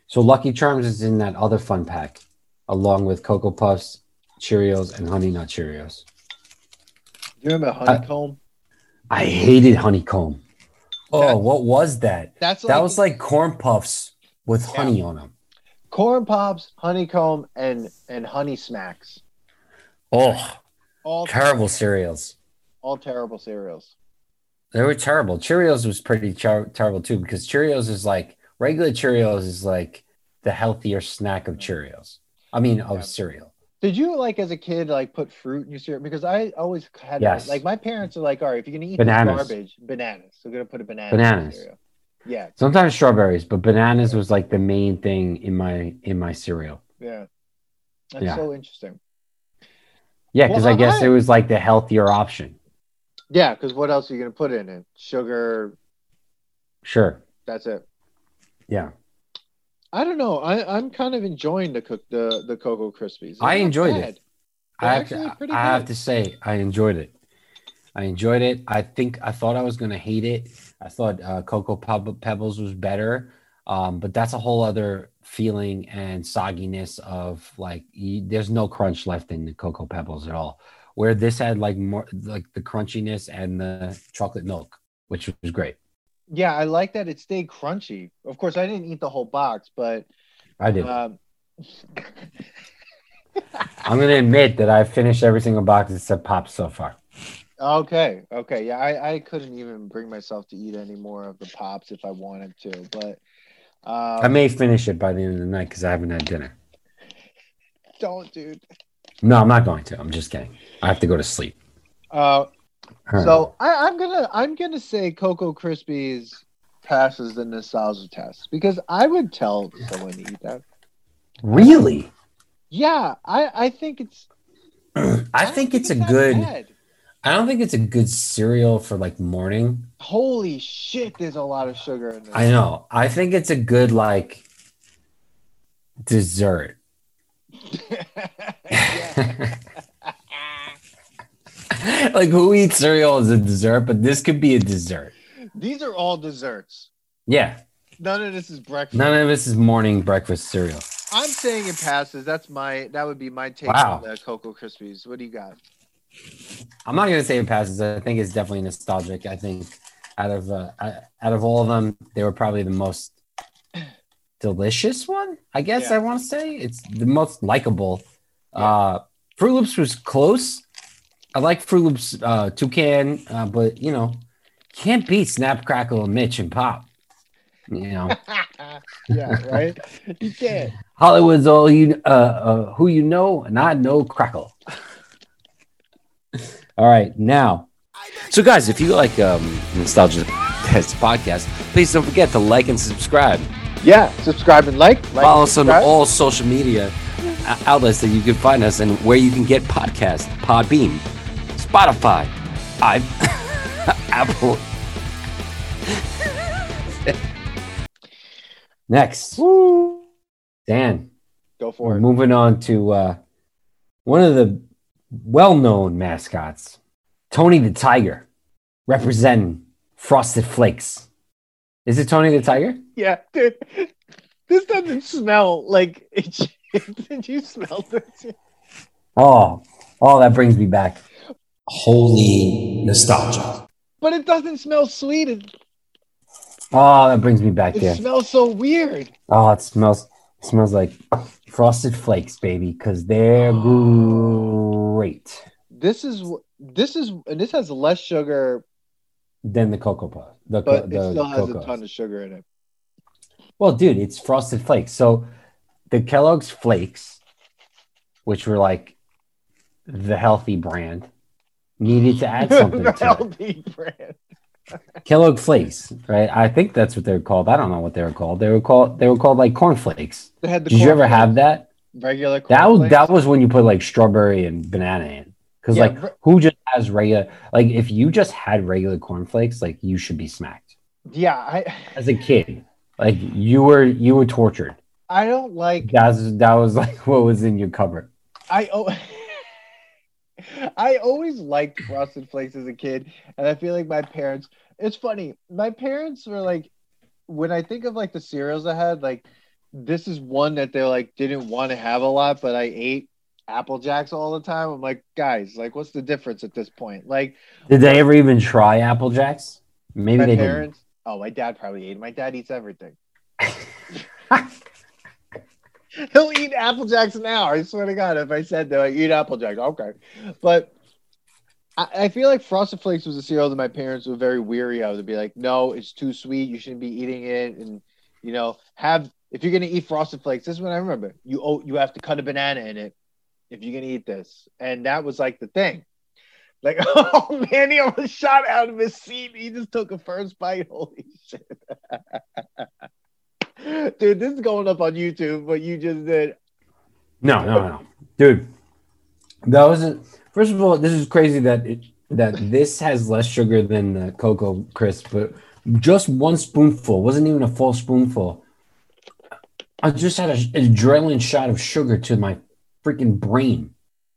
So Lucky Charms is in that other fun pack, along with Cocoa Puffs, Cheerios, and Honey Nut Cheerios. Do you remember Honeycomb? I hated honeycomb. Oh, That's- what was that? That's like, That was like corn puffs with Yeah. honey on them. corn pops, honeycomb, and and honey smacks. Oh, All terrible cereals. all terrible cereals. They were terrible. Cheerios was pretty char- terrible too because Cheerios is like regular Cheerios is like the healthier snack of Cheerios. I mean, of Yeah. cereal. Did you like as a kid like put fruit in your cereal? Because I always had Yes. like my parents are like, all right, if you're gonna eat Bananas. garbage, bananas. So we're gonna put a banana. in your Bananas. cereal. Yeah, Sometimes strawberries, but bananas was like the main thing in my in my cereal. yeah. That's Yeah. so interesting. Yeah, because Well, I guess I- it was like the healthier option. Yeah, because what else are you gonna put in it? Sugar. Sure. That's it. Yeah. I don't know. I I'm kind of enjoying the cook the the Cocoa Krispies. They're I enjoyed it. bad. I They're have, to, I have to say I enjoyed it. I enjoyed it. I think I thought I was gonna hate it. I thought uh, Cocoa Pebbles was better, um, but that's a whole other feeling and sogginess of like you, there's no crunch left in the Cocoa Pebbles at all. where this had like more like the crunchiness and the chocolate milk, which was great. Yeah, I like that it stayed crunchy. Of course, I didn't eat the whole box, but I did. um, I'm gonna admit that I finished every single box except pops so far. okay, okay, yeah, I, I couldn't even bring myself to eat any more of the pops if I wanted to, but um, I may finish it by the end of the night because I haven't had dinner. don't, dude. No, I'm not going to. I'm just kidding. I have to go to sleep. Uh, right. So I, I'm gonna I'm gonna say Cocoa Krispies passes the nostalgia test because I would tell someone to eat that. really, Yeah, I I think it's. I don't think it's a good. bad. I don't think it's a good cereal for like morning. Holy shit! There's a lot of sugar in this. I know. I think it's a good like dessert. Yeah. like who eats cereal as a dessert, but this could be a dessert. These are all desserts. Yeah. None of this is breakfast. None of this is morning breakfast cereal. I'm saying it passes. That's my that would be my take Wow. on the Cocoa Krispies. What do you got? I'm not gonna say it passes. I think it's definitely nostalgic. I think out of uh, out of all of them, they were probably the most delicious one. I guess Yeah. I want to say it's the most likable. Uh, Froot Loops was close. I like Froot Loops uh, Toucan, uh, but you know, can't beat Snap Crackle and Mitch and Pop. You know, yeah, right. You can't. Hollywood's all you uh, uh, who you know, and I know Crackle. all right, now. So, guys, if you like um, Nostalgia Test podcast, please don't forget to like and subscribe. Yeah, subscribe and like. like Follow and us on all social media uh, outlets that you can find us and where you can get podcasts Podbean, Spotify, I, Apple. Next, Woo. Dan. Go for We're it. moving on to uh, one of the well-known mascots, Tony the Tiger, representing Frosted Flakes. Is it Tony the Tiger? Yeah, dude. This doesn't smell like it. Did you smell this? Oh, oh, that brings me back. Holy nostalgia. But it doesn't smell sweet. It, Oh, that brings me back it there. It smells so weird. Oh, it smells it smells like frosted flakes, baby, because they're great. This is this is and this has less sugar, Than the cocoa puff. The, but it the still has a ton of sugar in it. Well, dude, it's frosted flakes. So the Kellogg's Flakes, which were like the healthy brand, needed to add something to it. brand. Kellogg Flakes, right? I think that's what they're called. I don't know what they were called. They were called they were called like cornflakes. They had the Did you ever cornflakes, have that? regular? That was cornflakes. that was when you put like strawberry and banana in. Because Yeah, like re- who just has regular like if you just had regular cornflakes, like you should be smacked. Yeah, I As a kid, like you were you were tortured. I don't like That's that was like what was in your cupboard. I oh I always liked Frosted Flakes as a kid, and I feel like my parents. It's funny. My parents were like, when I think of like the cereals I had, like this is one that they like didn't want to have a lot, but I ate Apple Jacks all the time. I'm like, guys, like, what's the difference at this point? Like, Did they ever even try Apple Jacks? Maybe my they parents. Oh, my dad probably ate. My dad eats everything. He'll eat Apple Jacks now. I swear to God, if I said that, I eat Apple Jacks. Okay, but I, I feel like Frosted Flakes was a cereal that my parents were very weary of. To be like, no, it's too sweet. You shouldn't be eating it, and you know, have if you're gonna eat Frosted Flakes. This is what I remember. You oh, you have to cut a banana in it if you're gonna eat this, and that was like the thing. Like, oh man, he almost shot out of his seat. He just took a first bite. Holy shit. Dude, this is going up on YouTube, what you just did. No, no, no, dude. That wasn't. First of all, this is crazy that it that this has less sugar than the cocoa crisp, but just one spoonful wasn't even a full spoonful. I just had a, an adrenaline shot of sugar to my freaking brain.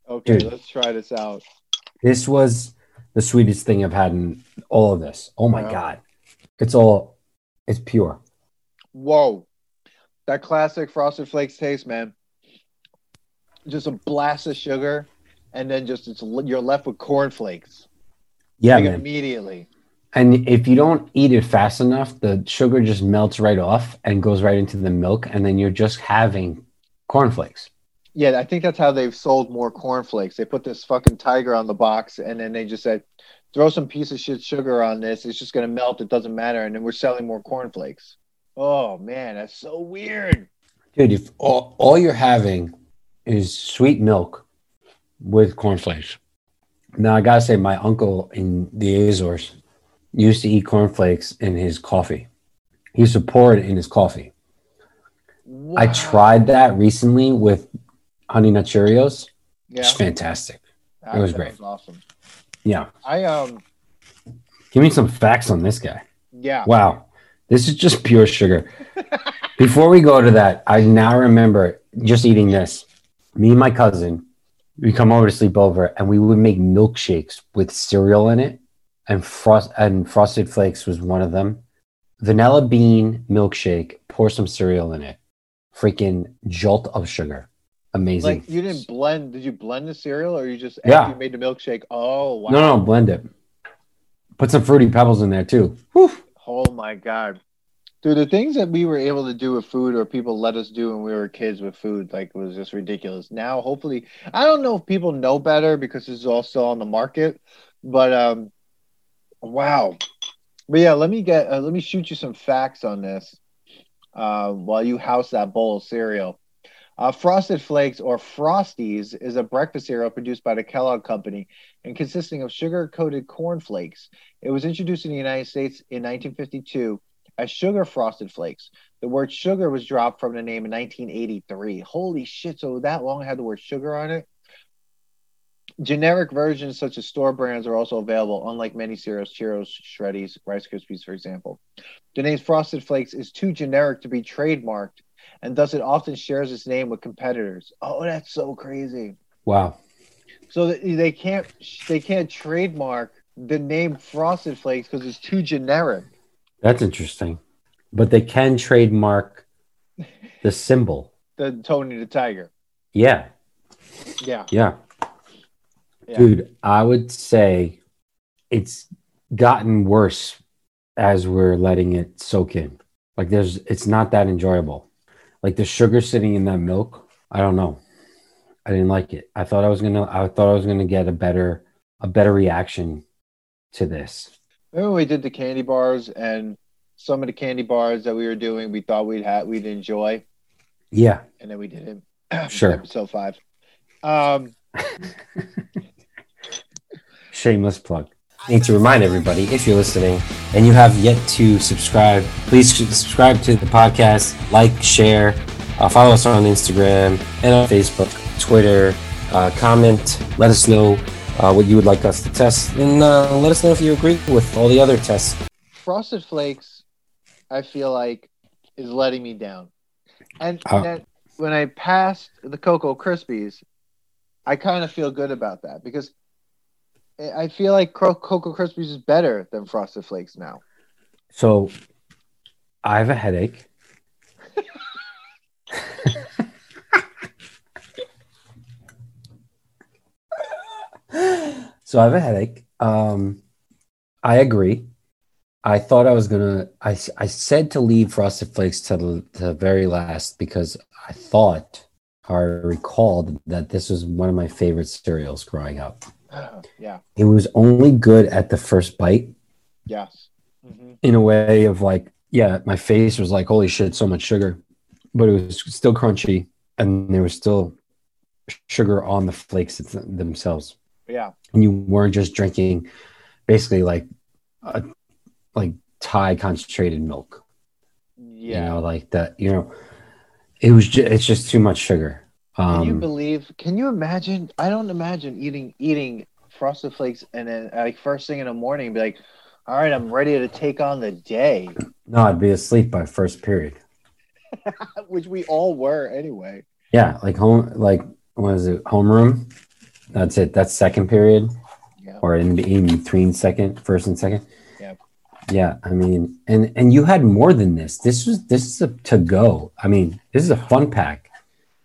Okay, Dude. let's try this out. This was the sweetest thing I've had in all of this. Oh my Wow. god, it's all it's pure. Whoa. That classic Frosted Flakes taste, man. Just a blast of sugar and then just it's you're left with cornflakes. Yeah, like man. immediately. And if you don't eat it fast enough, the sugar just melts right off and goes right into the milk, and then you're just having cornflakes. Yeah, I think that's how they've sold more cornflakes. They put this fucking tiger on the box, and then they just said, "Throw some piece of shit sugar on this. It's just gonna melt. It doesn't matter." And then we're selling more cornflakes. Oh man, that's so weird. Dude, if all, all you're having is sweet milk with cornflakes. Now I gotta say, my uncle in the Azores used to eat cornflakes in his coffee. He used to pour it in his coffee. I tried that recently with Honey Nut Cheerios. Yeah, It's fantastic. that it was sounds great. Awesome. Yeah. I um Give me some facts on this guy. yeah. Wow. This is just pure sugar. Before we go to that, I now remember just eating this. Me and my cousin, we come over to sleep over and we would make milkshakes with cereal in it. And frost and frosted flakes was one of them. Vanilla bean milkshake, pour some cereal in it. Freaking jolt of sugar. Amazing. Like you didn't blend? Did you blend the cereal, or you just Yeah. you made the milkshake? Oh wow! No, no, blend it. Put some fruity pebbles in there too. Whew. Oh my god, dude! The things that we were able to do with food, or people let us do when we were kids with food, like was just ridiculous. Now, hopefully, I don't know if people know better because this is all still on the market, but um, wow. But yeah, let me get uh, let me shoot you some facts on this uh, while you house that bowl of cereal. Uh, Frosted Flakes or Frosties is a breakfast cereal produced by the Kellogg Company and consisting of sugar coated corn flakes. It was introduced in the United States in 1952 as Sugar Frosted Flakes. The word sugar was dropped from the name in 1983. Holy shit, so that long had the word sugar on it? Generic versions such as store brands are also available, unlike many cereals, Cheerios, Shreddies, Rice Krispies, for example. The name Frosted Flakes is too generic to be trademarked, and thus it often shares its name with competitors. Oh, that's so crazy. Wow. So they can't they can't trademark the name Frosted Flakes because it's too generic. That's interesting. But they can trademark the symbol. The Tony the Tiger. Yeah. Yeah. Yeah. Yeah. Dude, I would say it's gotten worse as we're letting it soak in. Like there's it's not that enjoyable. Like the sugar sitting in that milk, I don't know. I didn't like it. I thought I was gonna I thought I was gonna get a better a better reaction to this. Remember when we did the candy bars and some of the candy bars that we were doing we thought we'd have we'd enjoy Yeah, and then we didn't. Sure. Episode five. Um shameless plug. I need to remind everybody if you're listening and you have yet to subscribe, please subscribe to the podcast, like, share, uh, follow us on Instagram and on Facebook, Twitter, uh, comment, let us know uh, what you would like us to test, and uh, let us know if you agree with all the other tests. Frosted Flakes, I feel like, is letting me down. And when I passed the Cocoa Krispies, I kind of feel good about that because I feel like Cocoa Krispies is better than Frosted Flakes now. So I have a headache. so I have a headache. Um, I agree. I thought I was gonna. I, I said to leave Frosted Flakes to the, to the very last because I thought I recalled that this was one of my favorite cereals growing up. Yeah. It was only good at the first bite Yes. hmm in a way of like, yeah, my face was like, holy shit, so much sugar, but it was still crunchy and there was still sugar on the flakes its- themselves. Yeah. And you weren't just drinking basically like, a, like Thai concentrated milk, Yeah. you know, like that, you know, it was just, it's just too much sugar. Can you Um, believe? Can you imagine? I don't imagine eating eating Frosted Flakes and then like first thing in the morning, be like, "All right, I'm ready to take on the day," no, I'd be asleep by first period. which we all were anyway. Yeah. Like home, like, what is it? Homeroom. That's it. That's second period. Yeah. or in, in between second, first and second. Yeah. Yeah. I mean, and and you had more than this. This was this is a to go. I mean, this is a fun pack.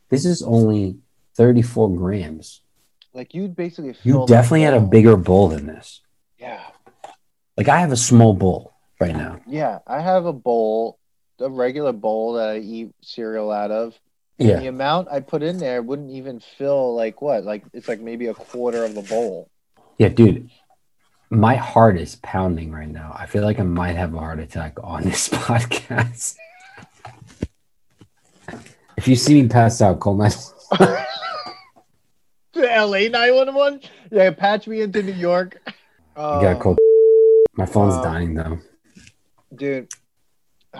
This is only 34 grams. Like you'd basically You definitely had a bigger bowl than this. Yeah. Like I have a small bowl right now. Yeah. I have a bowl, a regular bowl that I eat cereal out of. Yeah. The amount I put in there wouldn't even fill like what? Like it's like maybe a quarter of the bowl. Yeah, dude. My heart is pounding right now. I feel like I might have a heart attack on this podcast. If you see me pass out, call my The LA 911? Yeah, patch me into New York. You gotta Oh, call. My phone's Oh. dying though. dude.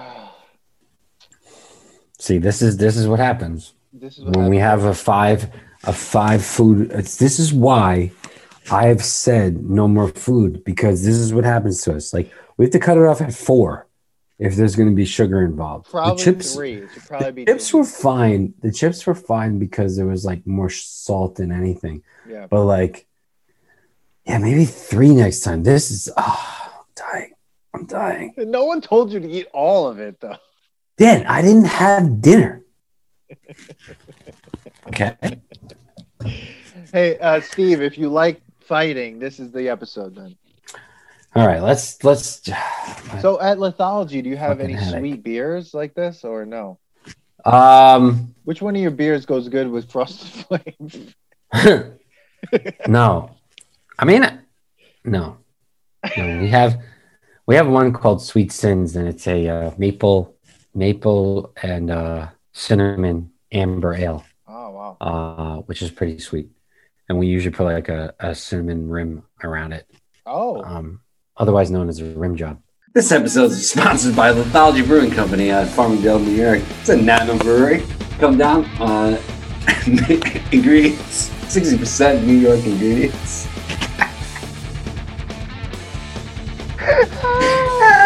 See, this is this is what happens This is what when we have a five a five food. It's, this is why I have said no more food because this is what happens to us. Like we have to cut it off at four if there's going to be sugar involved. probably the chips, three. Probably be chips three. were fine. The chips were fine because there was like more salt than anything. Yeah. But like, yeah, maybe three next time. This is ah, I'm dying. I'm dying. No one told you to eat all of it though. Dan, I didn't have dinner. Okay. Hey, uh, Steve, if you like fighting, this is the episode then. All right. Let's let's. So at Lithology, do you have any headache. sweet beers like this or no? Um. Which one of your beers goes good with Frosted Flakes? no, I mean, no. no. We have we have one called Sweet Sins, and it's a uh, maple maple and uh, cinnamon amber ale, Oh wow. uh, which is pretty sweet. And we usually put like a, a cinnamon rim around it. Oh, um, otherwise known as a rim job. This episode is sponsored by Lithology Brewing Company out of Farmingdale, New York. It's a nano brewery. Come down on ingredients, 60% New York ingredients.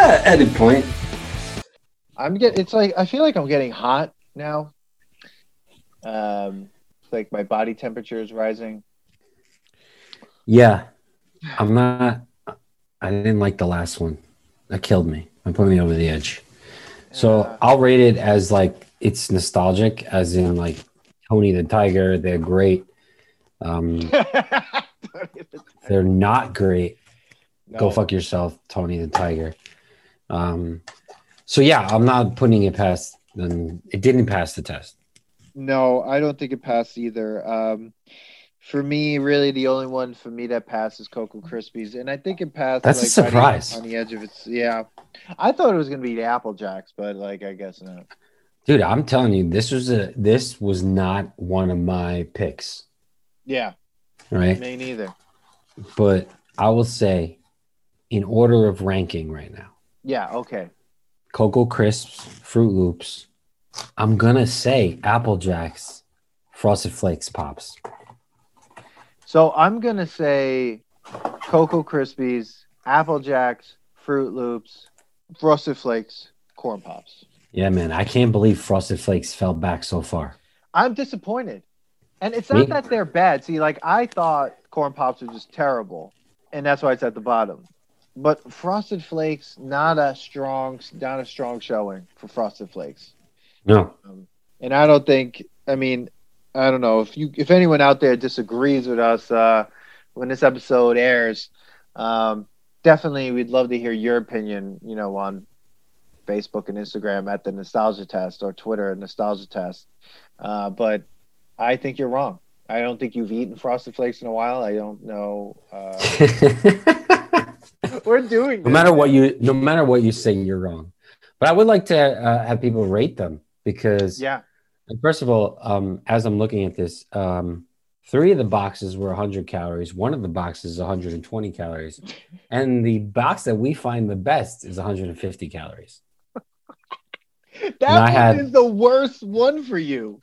Ah, Edit point. I'm getting. It's like I feel like I'm getting hot now. Um, it's like my body temperature is rising. Yeah, I'm not. I didn't like the last one. That killed me. That put me over the edge. So I'll rate it as like it's nostalgic, as in like Tony the Tiger. They're great. Um, they're not great. Go fuck yourself, Tony the Tiger. Um, so yeah, I'm not putting it past. Them. It didn't pass the test. No, I don't think it passed either. Um, for me, really, the only one for me that passes Cocoa Krispies, and I think it passed. That's a like, right surprise. on the edge of its. Yeah, I thought it was gonna be the Apple Jacks, but like I guess not. Dude, I'm telling you, this was a this was not one of my picks, Yeah, right? me neither. But I will say, in order of ranking right now, Yeah, okay. Cocoa Crisps, Froot Loops. I'm gonna say Apple Jacks, Frosted Flakes, Pops. So I'm gonna say Cocoa Krispies, Apple Jacks, Froot Loops, Frosted Flakes, Corn Pops. Yeah, man, I can't believe Frosted Flakes fell back so far. I'm disappointed, and it's Me- not that they're bad. See, like I thought Corn Pops were just terrible, and that's why it's at the bottom. But Frosted Flakes, not a strong, not a strong showing for Frosted Flakes. No, um, and I don't think. I mean, I don't know if you, if anyone out there disagrees with us uh, when this episode airs. Um, definitely, we'd love to hear your opinion. You know, on Facebook and Instagram at the Nostalgia Test or Twitter at Nostalgia Test. Uh, but I think you're wrong. I don't think you've eaten Frosted Flakes in a while. I don't know. Uh, we're doing. no this. matter what you, no matter what you say, you're wrong. But I would like to uh, have people rate them because, Yeah. First of all, um, as I'm looking at this, um, three of the boxes were 100 calories. One of the boxes is 120 calories, and the box that we find the best is 150 calories. That one had- is the worst one for you.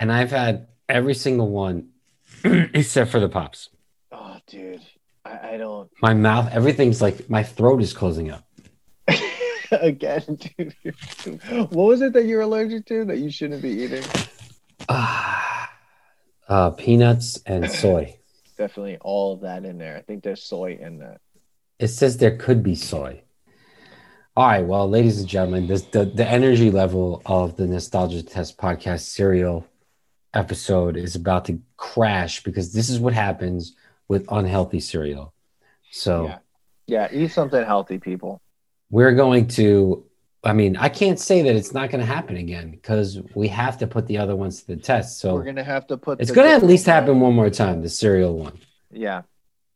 And I've had every single one except for the pops. Oh, dude. I, I don't. My mouth, everything's like my throat is closing up. Again, dude. What was it that you're allergic to that you shouldn't be eating? Ah, uh, peanuts and soy. Definitely all of that in there. I think there's soy in that. It says there could be soy. All right, well, ladies and gentlemen, this the, the energy level of the Nostalgia Test podcast serial episode is about to crash because this is what happens with unhealthy cereal. So Yeah. Yeah, eat something healthy, people. We're going to I mean, I can't say that it's not going to happen again because we have to put the other ones to the test. So We're gonna have to put. it's going to at least happen one more time, the cereal one. Yeah,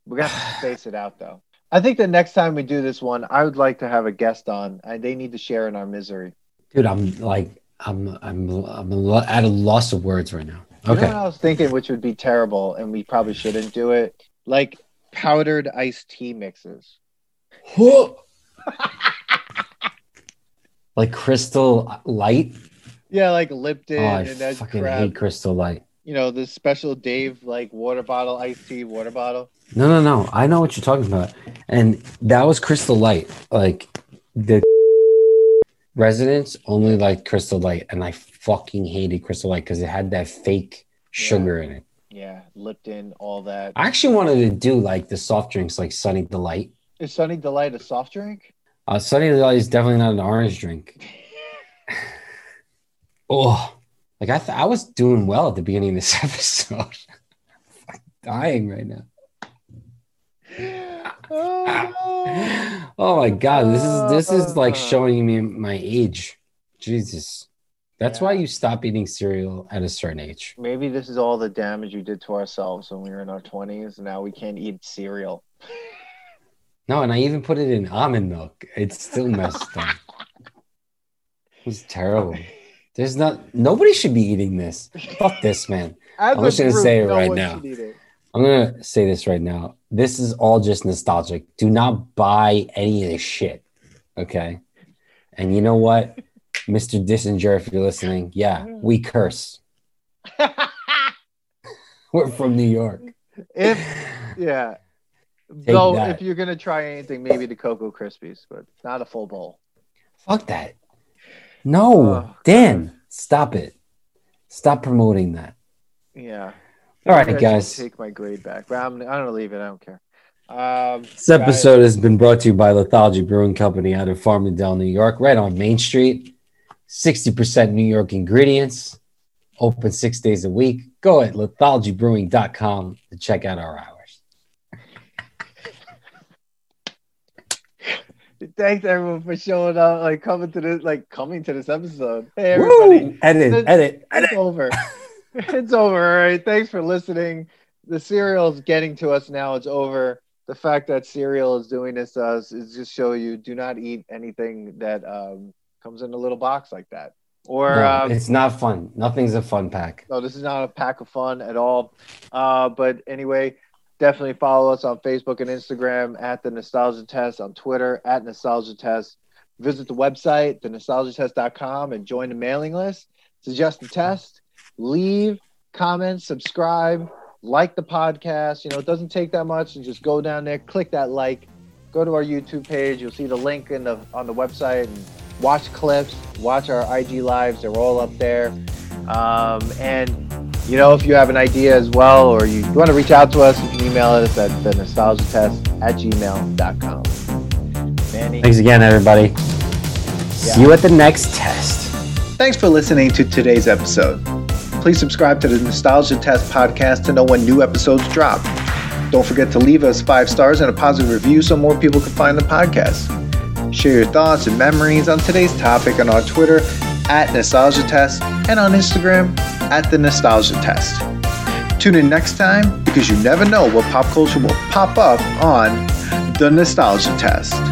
we're gonna have space it out though. I think the next time we do this one, I would like to have a guest on. and they need to share in our misery. Dude, I'm like, I'm, I'm, I'm at a loss of words right now. You know Okay. I was thinking, which would be terrible, and we probably shouldn't do it. Like powdered iced tea mixes. like Crystal Light. Yeah, like Lipton Oh, I and that fucking crap. hate Crystal Light. You know, the special Dave like water bottle, iced tea water bottle. No, no, no. I know what you're talking about. And that was Crystal Light. Like the residents only liked Crystal Light. And I fucking hated Crystal Light because it had that fake sugar in it. Yeah, Lipton, all that. I actually wanted to do like the soft drinks like Sunny Delight. Is Sunny Delight a soft drink? Uh, Sunny Delight is definitely not an orange drink. oh, like I, th- I was doing well at the beginning of this episode. I'm dying right now. oh, oh my god, this is this is like showing me my age. Jesus. That's why you stop eating cereal at a certain age. Maybe this is all the damage you did to ourselves when we were in our 20s. Now we can't eat cereal. No, and I even put it in almond milk. It's still messed up. It was terrible. There's not nobody should be eating this. Fuck this, man. I'm just gonna group, say it no right now. it. I'm gonna say this right now. This is all just nostalgic. Do not buy any of this shit. Okay. And you know what? Mr. Dissinger, if you're listening, yeah, we curse. We're from New York. if yeah. Though that. if you're gonna try anything, maybe the Cocoa Krispies, but not a full bowl. Fuck that. No, Oh, Dan, stop it. Stop promoting that. Yeah. All right, guys. Take my grade back. But I'm, I'm gonna leave it. I don't care. Um, This episode has been brought to you by Lithology Brewing Company out of Farmingdale, New York, right on Main Street. 60% New York ingredients, open six days a week. Go at lithologybrewing.com to check out our hours. Thanks everyone for showing up, like coming to this, like coming to this episode. Hey everybody, Woo! Edit, This- edit, edit. it's over. it's over. All right. Thanks for listening. The cereal is getting to us now. It's over. The fact that cereal is doing this to us is just show you do not eat anything that um, comes in a little box like that. Or No, um, it's not fun. Nothing's a fun pack. no, this is not a pack of fun at all. Uh, but anyway, definitely follow us on Facebook and Instagram at the Nostalgia Test, on Twitter at Nostalgia Test. Visit the website, thenostalgiatest.com, and join the mailing list. Suggest a test, leave comments, subscribe, like the podcast. You know, it doesn't take that much. And just go down there, click that like, go to our YouTube page. You'll see the link in the on the website and watch clips, watch our IG lives. They're all up there. Um, and you know, if you have an idea as well, or you, want to reach out to us, you can email us at the nostalgia test at gmail.com. Manny. Thanks again, everybody. See you at the next test. Thanks for listening to today's episode. Please subscribe to the Nostalgia Test podcast to know when new episodes drop. Don't forget to leave us five stars and a positive review so more people can find the podcast. Share your thoughts and memories on today's topic on our Twitter at Nostalgia Test and on Instagram at the Nostalgia Test. Tune in next time because you never know what pop culture will pop up on the Nostalgia Test.